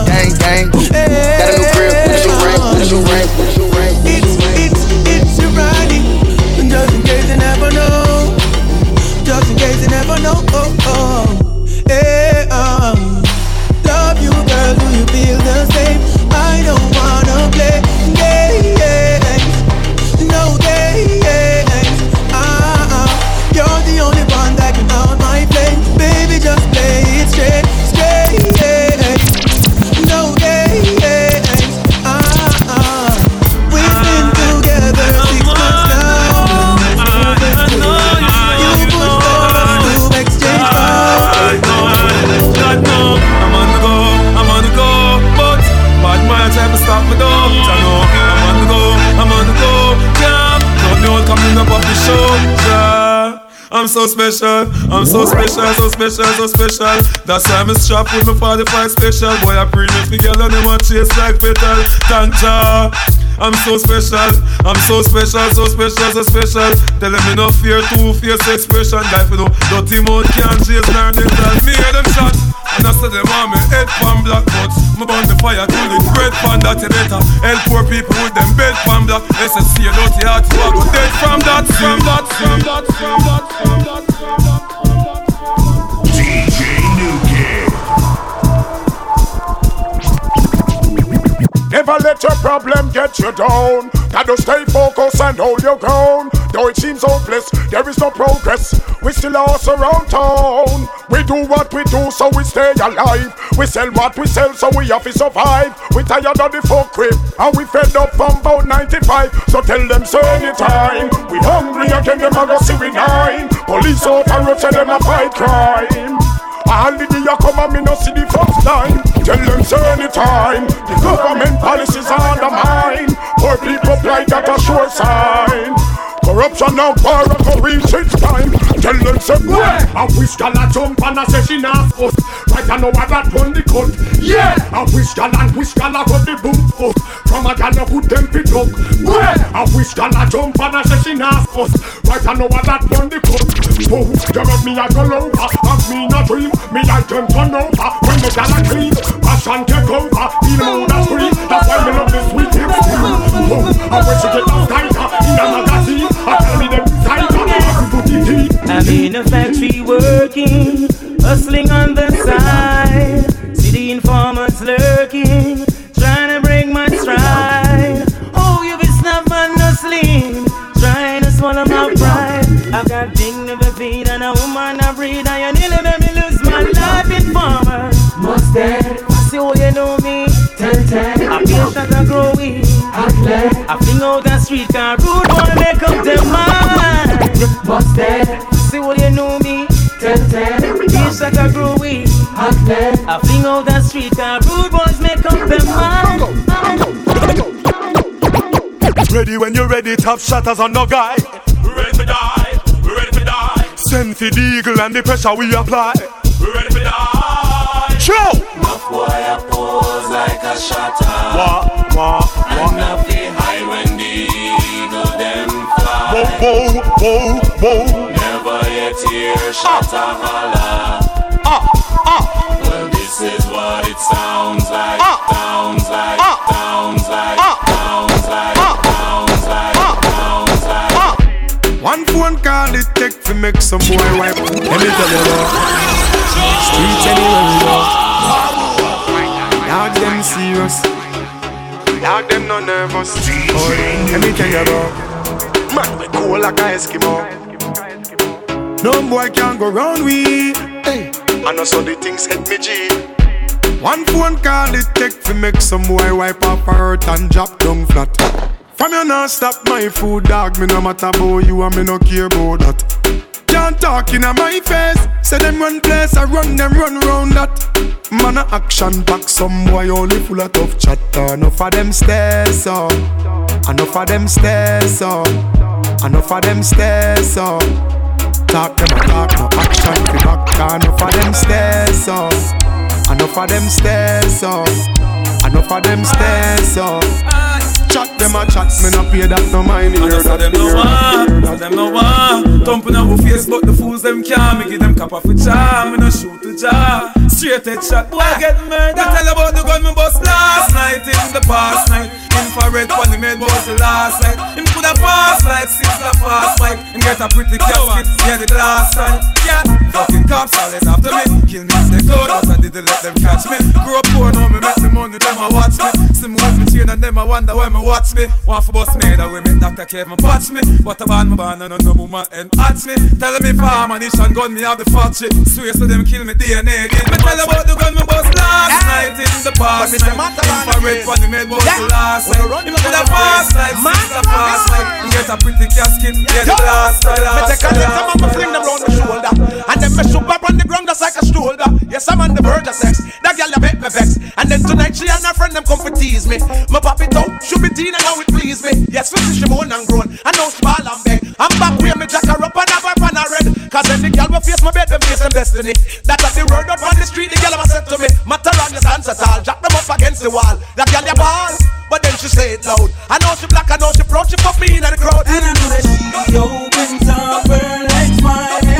Gang, gang. Got a new crib, put your ring, put your ring, never know. Just in case you never know. Oh, oh. I'm so special, I'm so special, so special, so special. That's why I'm strapped with my 45 special. Boy, I bring it together them want chase like petal. Thank ya. I'm so special. I'm so special, so special, so special. Tell them me no fear, two face expression. Guy for no dirty mouth can't chase nor dental. Me hear them shot. And I said them on me head pan black butts. Me burn the fire till it red pan that you better. Help poor people with them bed pan black. SSC a dirty heart, you are go dead from that, from that, from that, from that, from that, from that. DJ Never let your problem get you down. Gotta stay focused and hold your ground. Though it seems hopeless, there is no progress. We still lost around town. We do what we do so we stay alive. We sell what we sell so we have to survive. We tired of the fuck crib and we fed up from about 95. So tell them so anytime. We hungry again, them a go see we nine. Police officers say them a fight crime. All the day you come and me no see the first line Tell them say anytime. The government policies are undermined Poor people blind that a sure sign Corruption now far go reach its time. Tell them say where I wish gal a jump and a say she not us Right I know I that run the cut. Yeah! I wish gal and wish gal a got the boom foot From a gal no put them pick up Where I wish gal a jump and a say she not us Right I know I that run the cut. Oh, you got me a go over Of me not dream. Me I turn turn over. When the gal a clean Passion take over. Feel the mood a scream That's why me love this sweet hip Oh, I wish you get that tighter. In a I'm in a factory working, hustling on the side. See the informants lurking, trying to break my stride. Oh, you be no slim, trying to swallow my pride. I've got thing never feed and a woman I breed, and you nearly made me lose my life in farmers. Must dead, see how you know me. Ten ten, I feel that I grow weak. I fling out the street car, rude boy make up them mind. Busted, see what you know me. Ten ten, feel that I grow weak. I fling out the street car, rude boys make up them mind. Ready when you're ready, top shatters on no guy. We ready to die, we ready to die. Send for the eagle and the pressure we apply. We ready to die. Show! Enough boy a pose like a shutter. Wah, wah, And enough they high when the eagle them fly. Whoa, whoa, whoa, whoa. Never yet hear shutter holler. Ah, ah. Well, this is what it sounds like. Ah. Sounds like. Ah. Sounds like. Ah. Sounds like. Ah. Sounds like. Sounds like. Ah. One phone call it take to make some boy wipe. Let me tell you now. Streets anywhere we go. Dog them serious. Dog them no nervous. Oh, let me tell you about. Man, we cool like a Eskimo. No boy can go round we. Hey, I know so the things hit me G. One phone call it take to make some boy wipe up her hurt and drop down flat. From you not stop my food, dog. Me no matter about you and me no care about that. Can't talk in my face. Say them run place, I run them run round that. Man a action back, some boy only full of tough chatter. Enough of them stairs up, enough of them stairs up, enough of them stairs up. Talk them a talk, no action fi back. Enough of them stairs up, enough of them stairs up, enough of them stairs up. Chat them a chat, me no pay that no mind. Hear that, them no hear that, hear want, them no want. Thumping our face, but the fools them can't. Me give them cap off a jar, me no shoot the jar. Straight head shot, boy get murdered. You tell about the gun me bust last night in the past night. Infrared when the made was the last night. Him coulda passed like six a fast bike. Him get a pretty casket, yeah the last time. Yeah, fucking cops always after me. Kill me if they could, but I didn't let them catch me. Grew up poor, now me make the money, them a watch me. See me with me chain and them a wonder why me watch me. Want for boss me, the women that take care of me, patch. But a band, my band, and no woman and watch me. Tell me for ammunition gun, me have the fortune. Swear so them kill me DNA. Did me tell about the gun, me boss last night in the past. Infrared for the made boss last night. Him to the fast life, six the fast life. You get a pretty casket, get a last life. Me take a little man, me fling them round my shoulder. And then me shoot up on the ground just like a stroller. Yes, I'm on the verge of sex. That girl, I make me vex. And then tonight she and her friend them come for tease me. My pop it out, shoot it 17 and how it please me. Yes, we physician moan and grown. I know small and big. I'm back where me jacker up and have a pan a red. Cause any girl will face my bed, them face them destiny. That was the road up on the street, the girl ever said to me. Matter on your hands at all. Jack them up against the wall. That girl your ball. But then she said it loud. I know she black, I know she proud, she fuck me in the crowd. And I know that she opens up her legs wide.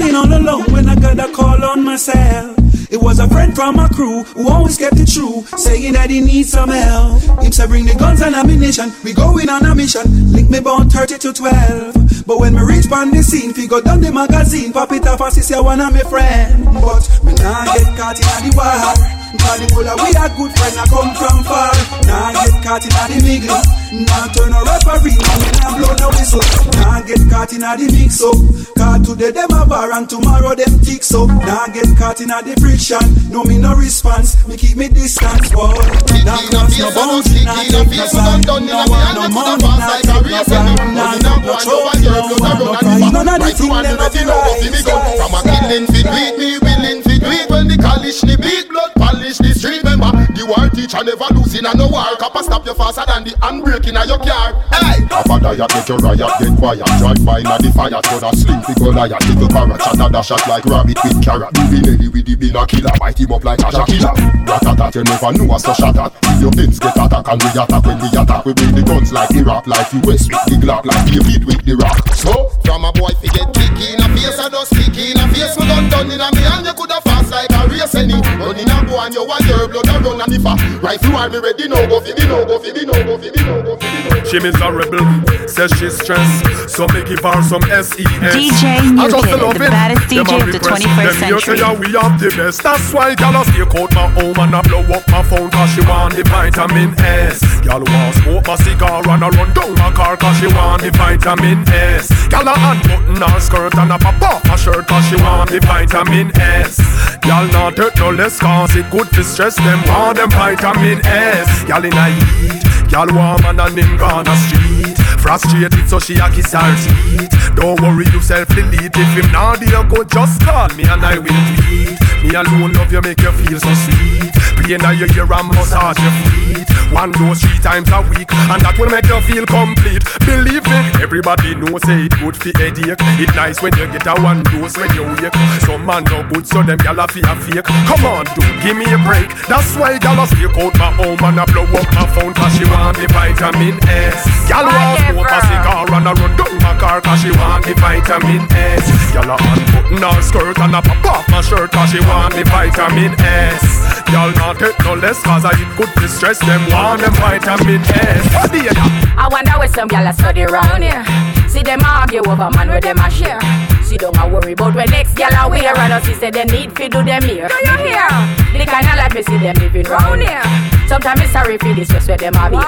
Chilling all alone when I got a call on my cell. It was a friend from my crew who always kept it true, saying that he needs some help. Him say bring the guns and ammunition, we going on a mission. Link me bound 30 to 12. But when me reach on the scene, figure down the magazine, pop it off and see one of my friend. But me nah get caught in the war. Cause the whole of we a good friend, I come from far. Nah get caught in the middle. Nah turn a referee, now me nah blow no whistle. Nah get caught in the mix oh. up. Cause today them a bar and tomorrow them tick so. Nah get caught in the friction. No me no response, me keep me distance, boy. Nah cross no boundary, nah take no side. No want no money, nah take no pride. Nah no no trophy, no want no. None of the things them a fi rise. From a killing fit beat me willing it when the college ni beat blood polish the street remember the war teacher never losing a no war. Copper stop you faster than the handbrake in a your car. Hey! Papa diet get your riot get quiet drive by na the fire turn a slim fi Goliath little parrot shot a dash shot like rabbit with carrot. The Nelly with the bin a killer. Bite him up like a killer. Ratatat you never know us so shot at if your pins get attack and we attack when we attack we bring the guns like Iraq like US with the Glock like David with the rock. So from a boy fi get kick in a face I just kick in a face. We gun done in a me and you coulda fast like a race any. Running a go and you want your blood a run and if a rifle want me ready no go fi me no go fi me no go fi me no go fi me no She miserable, says she's stressed, so me give her some SES. DJ I just Nugget, love the it. baddest DJ of the 21st Them century. say yeah, we have the best. That's why gyal a stake out my home and I blow up my phone cause she want the vitamin S. Gyal want smoke my cigar and I run down my car cause she want the vitamin S. Gyal a unbutton her skirt and a pop off her shirt cause she want the vitamin S. Gyal not hurt no less cause it good to stress them want them vitamin S. Gyal in a heat, gyal warm and on the street. Frustrated so she a kiss her teeth. Don't worry yourself delete if him not there go just call me and I will tweet. Me alone love you make you feel so sweet. Play now your ear and massage your feet. One dose three times a week and that will make you feel complete. Believe me, everybody knows say it good for headache. It nice when you get a one dose when you wake. Some man no good so them gyal a fi a fake. Come on, dude, give me a break. That's why gyal a stake out my home and I blow up my phone cause she want the vitamin S. Gyal want smoke a cigar and I run down my car cause she want the vitamin S. Gyal a unbutton her skirt and I pop off my shirt cause she want the vitamin S. Gyal not take no less cause I eat good to stress them want them vitamin S. What do you know? I wonder where some gyal a study round here. See them argue over man where them a share. See don't a worry about when next gyal a wear and us say they need fi do them here. Do you hear? The kind of life me see them living round here. Sometimes me sorry for this just where them a be.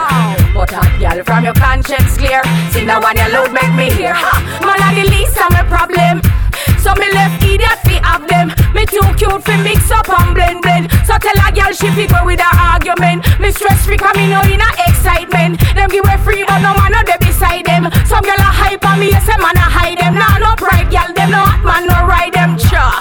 But a gyal from your conscience clear. See the one you load make me hear. Ha! Man a the least of my problem. So me left idiot fi have them. Me too cute fi mix up and blend blend. So tell a girl she fi go with her argument. Me stress free cause me know in a excitement. Them give way free but no man no there beside them. Some girl a hype on me, yes a man a hide them. Nah no pride girl, them no hot man no ride them. Cha.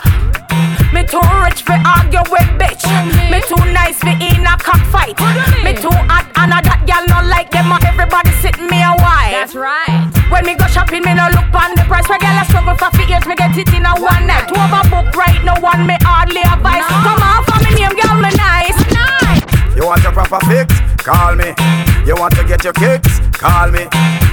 Me too rich fi argue with bitch. Me too nice fi in a cockfight. Me too hot and a that girl no like them. Everybody sitting me a while. That's right. When me go shopping, me no look on the price. Where girl a struggle for fi years, me get it in a one night. Two book right, no one me hardly advise. Come on, for me name, girl, me nice. Nice. You want your proper fix? Call me. You want to get your kicks? Call me.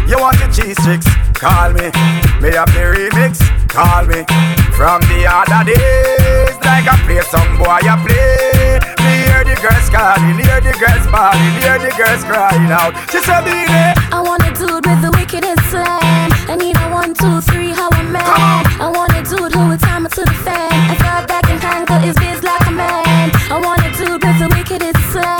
You want your cheese sticks? Call me. Me have the remix? Call me. From the other days, like I play some boy, I play. Me hear the girls calling, hear the girls bawling, hear the girls crying out. She said, Beanie. I want a dude with the wickedest slam. I need a one, two, three, how a man. I want a dude who would time it to the fan. I thought back and conquer his biz like a man. I want a dude with the wickedest slam.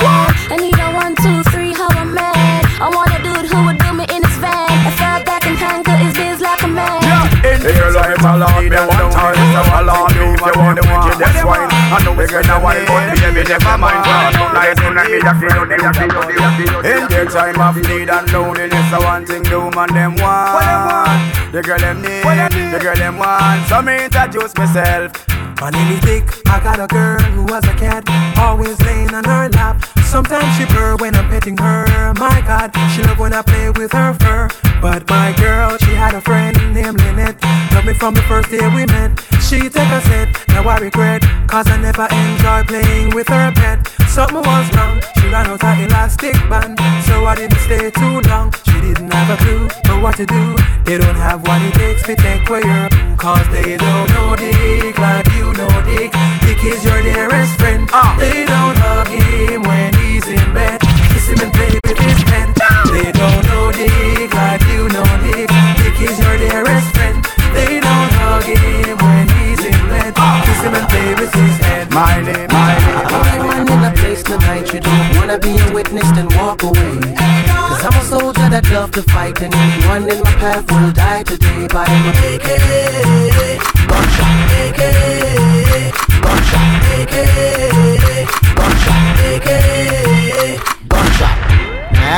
I need a one, two, three, how a man. I want a dude who would do me in his van. I thought back and conquer his biz like a man. Yeah, If you love him, allow me one time. So allow me if you want the wickedest wine. I know it's gonna wine, but baby, never mind. God Tonight, me da feel them In their time of need and loneliness I want thing do man them want. The girl them need, the girl them want. So me introduce myself. My name is Dick. I got a girl who was a cat, always laying on her lap. Sometimes she purr when I'm petting her. My God, she love when I play with her fur. But my girl, she had a friend named Lynette. Love me from the first day we met. She take a set, now I regret. Cause I never enjoy playing with her pet. Something was wrong, she ran out her elastic band. So I didn't stay too long. She didn't have a clue but what to do. They don't have what it takes to take away your Cause they don't know Dick like you know Dick. Dick is your dearest friend. Uh. They don't hug him when he's in bed. Kiss him and play with his pen. They don't know Dick like you know Dick. Dick is your dearest friend. They don't hug him when he's in bed. Kiss him and play with his head. My name, my name, my name. Tonight you don't wanna be a witness then walk away. Cause I'm a soldier that love to fight and anyone in my path will die today by my AK. Gunshot, AK. Gunshot, AK.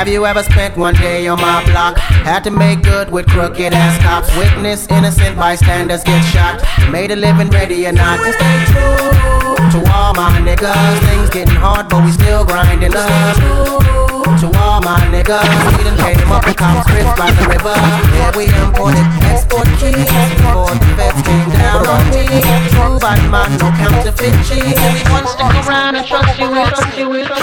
Have you ever spent one day on my block? Had to make good with crooked ass cops. Witness innocent bystanders get shot. Made a living ready or not to stay true to all my niggas. Things getting hard, but we still grinding up to all my niggas. We done came up with cops strips by the river. Yeah, we imported export keys before the feds came down on me. True bad man, no counterfeit cheese. Anyone stick around and trust you will, trust you. Hot gal, a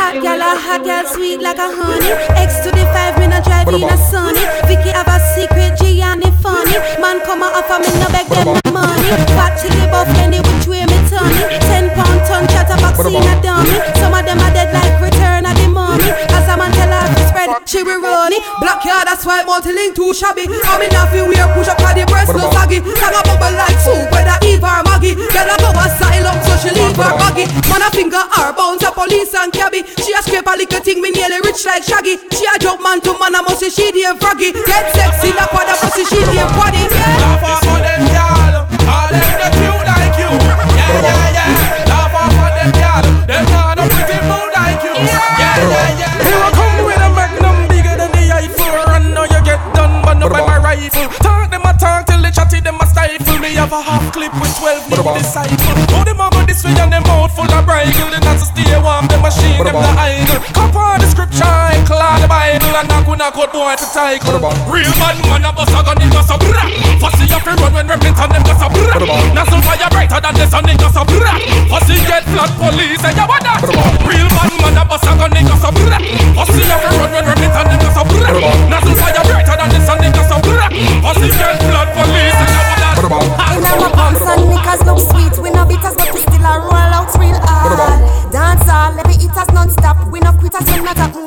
hot gal, sweet like a honey. X to the five, me not drive in a sunny. Vicky have a secret, G and funny. Man come and offer me no beg them money. Fat chili buff, any which way me turn Ten pound ton chatterbox in a dummy. Black hair, that's why multi-link too shabby. I'm in a feel weird, push up on the breast, no saggy. Tang a bubble like soup, whether Eve or Maggie. Girl a go asylum, so she leave her baggy. Man a finger her bounce a police and cabby. She a scrape a little thing, me nearly rich like Shaggy. She a jump man to man, I must say she damn froggy. Get sexy, like what a pussy, she damn body. Yeah. Laugh off on them, y'all. All them have a half clip with 12 new disciple. Oh, them a go this way and them mouth full of bridle. They not to stay warm, them machine, them the idle. Cop on the scripture, claw the Bible, and knock knock out boy to title. Real bad man a bust a gun, it just a brah. Fussy off the road when repent and them just a brah. Nothing fire brighter than the sun, it just a brah. Fussy get flat police, and you what that? Real bad man a bust a gun, it just a brah. Fussy off the road when repent and them just a brah. Nothing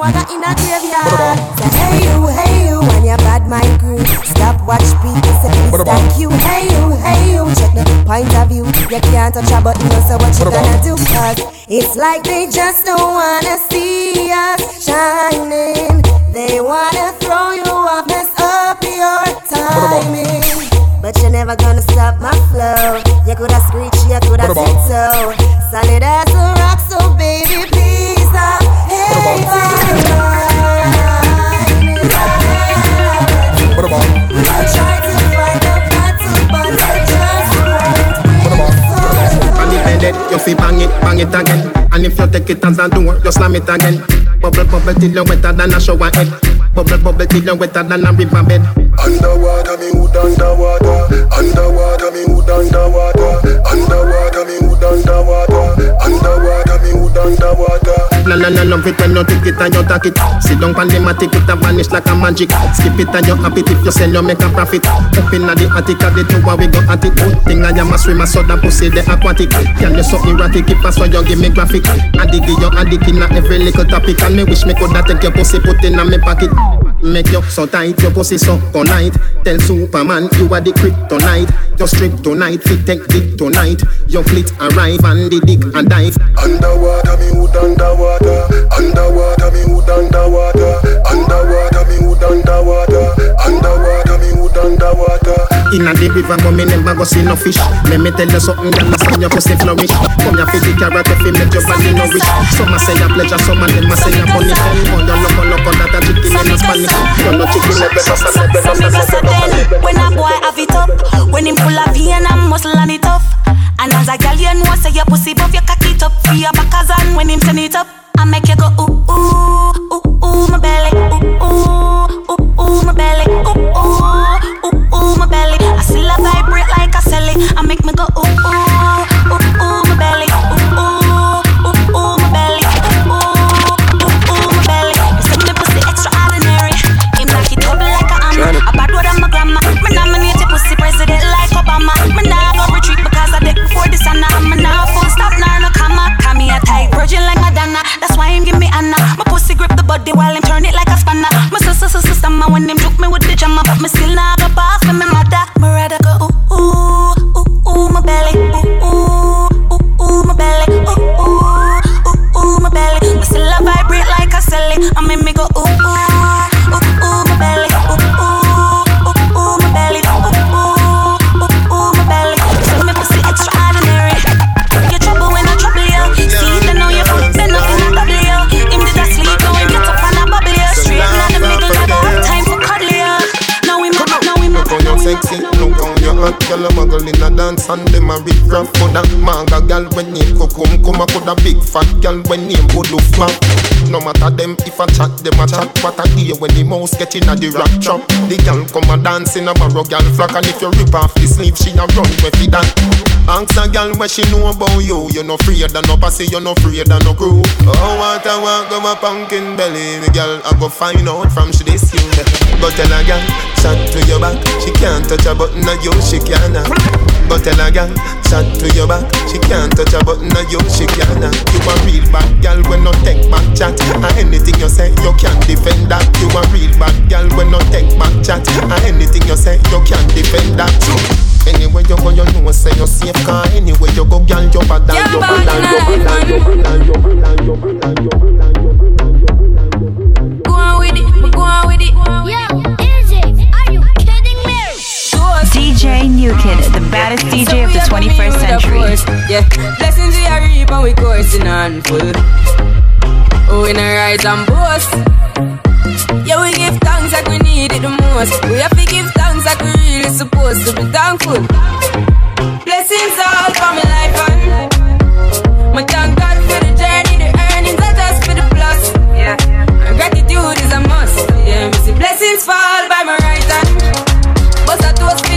we not up water in a graveyard. So hey you, hey you, when you bad mind crew. Stop, watch, people say please thank you. Hey you, hey you, check the point of view. You can't touch a button, so what you gonna do? Cause it's like they just don't wanna see us shining. They wanna throw you off, mess up your timing. But you're never gonna stop my flow. You coulda screeched, you coulda so solid as you fi bang it, bang it again. And if you take it as a door, you slam it again. Bubble, bubble till you wetter than a shower head. Bubble, bubble till you wetter than a river bed. Underwater, me hood underwater. Underwater, me hood underwater. Underwater, me hood underwater. Underwater, me hood underwater. La la la love it when you take it and you take it. Sit down pan the matic, it a vanish like a magic. Skip it and you happy if you sell, you make a profit. Up inna the attic, at the tower we go at it. Thing I am a swimmer, so that pussy the aquatic. Can you so erratic, if I so you give me graphic. I dig you addict inna every little topic, and me wish me coulda take your pussy put inna me pocket. Make you so tight, your pussy so polite. Tell Superman you are the kryptonite. Your strip tonight, fit take dick tonight. Your fleet arrive and the dick and dive. Underwater, me hood underwater. Underwater, me hood underwater. Underwater, me hood underwater. Underwater, me hood underwater. Inna the river, but me never go see no fish. Let me tell you something, girl, I saw your pussy flourish. Come here for the carrot, if you make your body nourish. Some a say a pleasure, some of them a say a funny. On your loco loco, that a chicken in a Spanish. You know chicken never no say never no say never. When a boy have it up, when him full of vein and muscle and it tough. And as a girl, you know say your pussy buff, you cock it up for your backers and when him turn it up, I make you go ooh ooh ooh ooh my belly, ooh ooh ooh ooh my belly, ooh ooh ooh ooh my belly. I still a vibrate like a celly, I make me go ooh ooh ooh ooh my belly, body while him turn it like a spanner. My sister, sister, man when him juke me with the jammer, but me still want and them a rip rap For that manga girl when name Kokum Come a big fat girl when name Bodo Fat No matter them if I chat, them a chat What I hear when the mouse get in a the rap trap. The girl come a dance in a barrow girl flock And if you rip off the sleeve, she a run with it that. Ask a what she know about you You no afraid of no pussy, you no afraid of no crew. Oh, what I want, go a pumpkin belly Me girl, I go find out from she this you. Go tell a girl, chat to your back She can't touch a button of you, she can't But tell a girl, chat to your back She can't touch a button of you, she can't You a real bad girl when no take back chat And anything you say, you can't defend that You a real bad girl when no take back chat And anything you say, you can't defend that Anywhere you go, you know say you're safe Cause anywhere you go, girl, you're bad and you're bad and you're bad and you're bad and you're bad and you're bad and you're bad and you're Go on with it, me go on with it. Yo, Izzy, are you kidding me? DJ New Kid, the baddest DJ of the 21st century. Yeah, blessings we are reap and we coursing on full. Oh, we not rise and boast. Yeah, we give thanks like we need it the most. We have to give thanks like we really supposed to be thankful. Blessings all for my life and my thank God for the journey, the earnings are just for the plus. Yeah, and gratitude is a must. Yeah, me see blessings fall by my right hand. But I toast for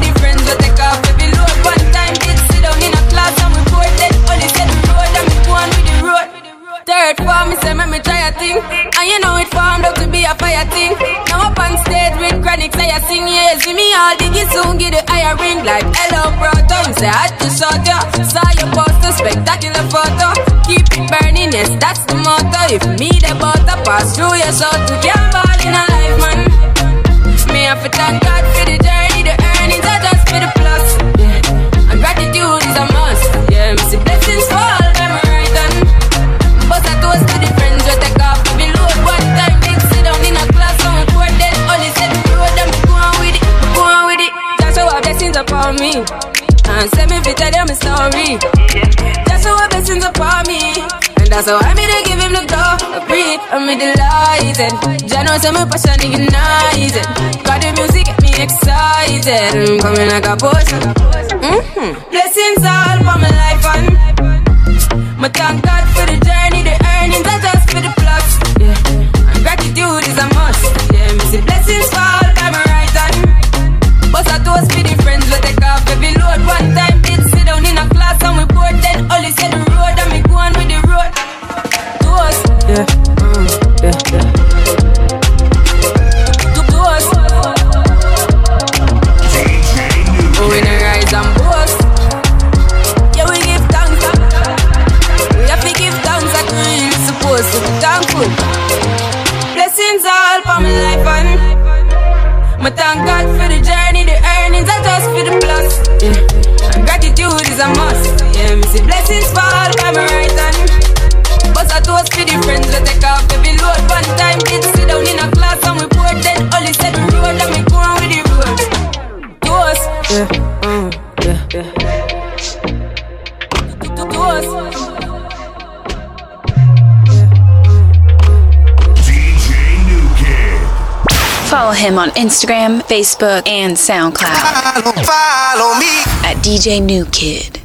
Third form, me say me me try a thing, and you know it formed out to be a fire thing. Now up on stage with chronic, say I sing yeah, see me all diggy soon get the higher ring like hello brother. Me say I just saw ya, saw your poster, spectacular photo. Keep it burning, yes that's the motto. If me the butter pass through your soul to can't ball in a life man. Me have to thank God for the journey, the earnings are just for the plus. Yeah. And gratitude is a must. Yeah, me see blessings fall toast to the friends every load. One time sit down in a class said the road me go on with it, go on with it. Show our blessings upon me. And me tell a story. Show our blessings upon me. And that's how I to give him the go. Breathe, I'm delighted. Know say my passion ignited. Got the music get me excited. I'm coming like a potion. Mm-hmm. Blessings all for my life and my thank God for the journey, the me see thank God Follow him on Instagram, Facebook, and SoundCloud. Follow, follow me at DJ New Kid.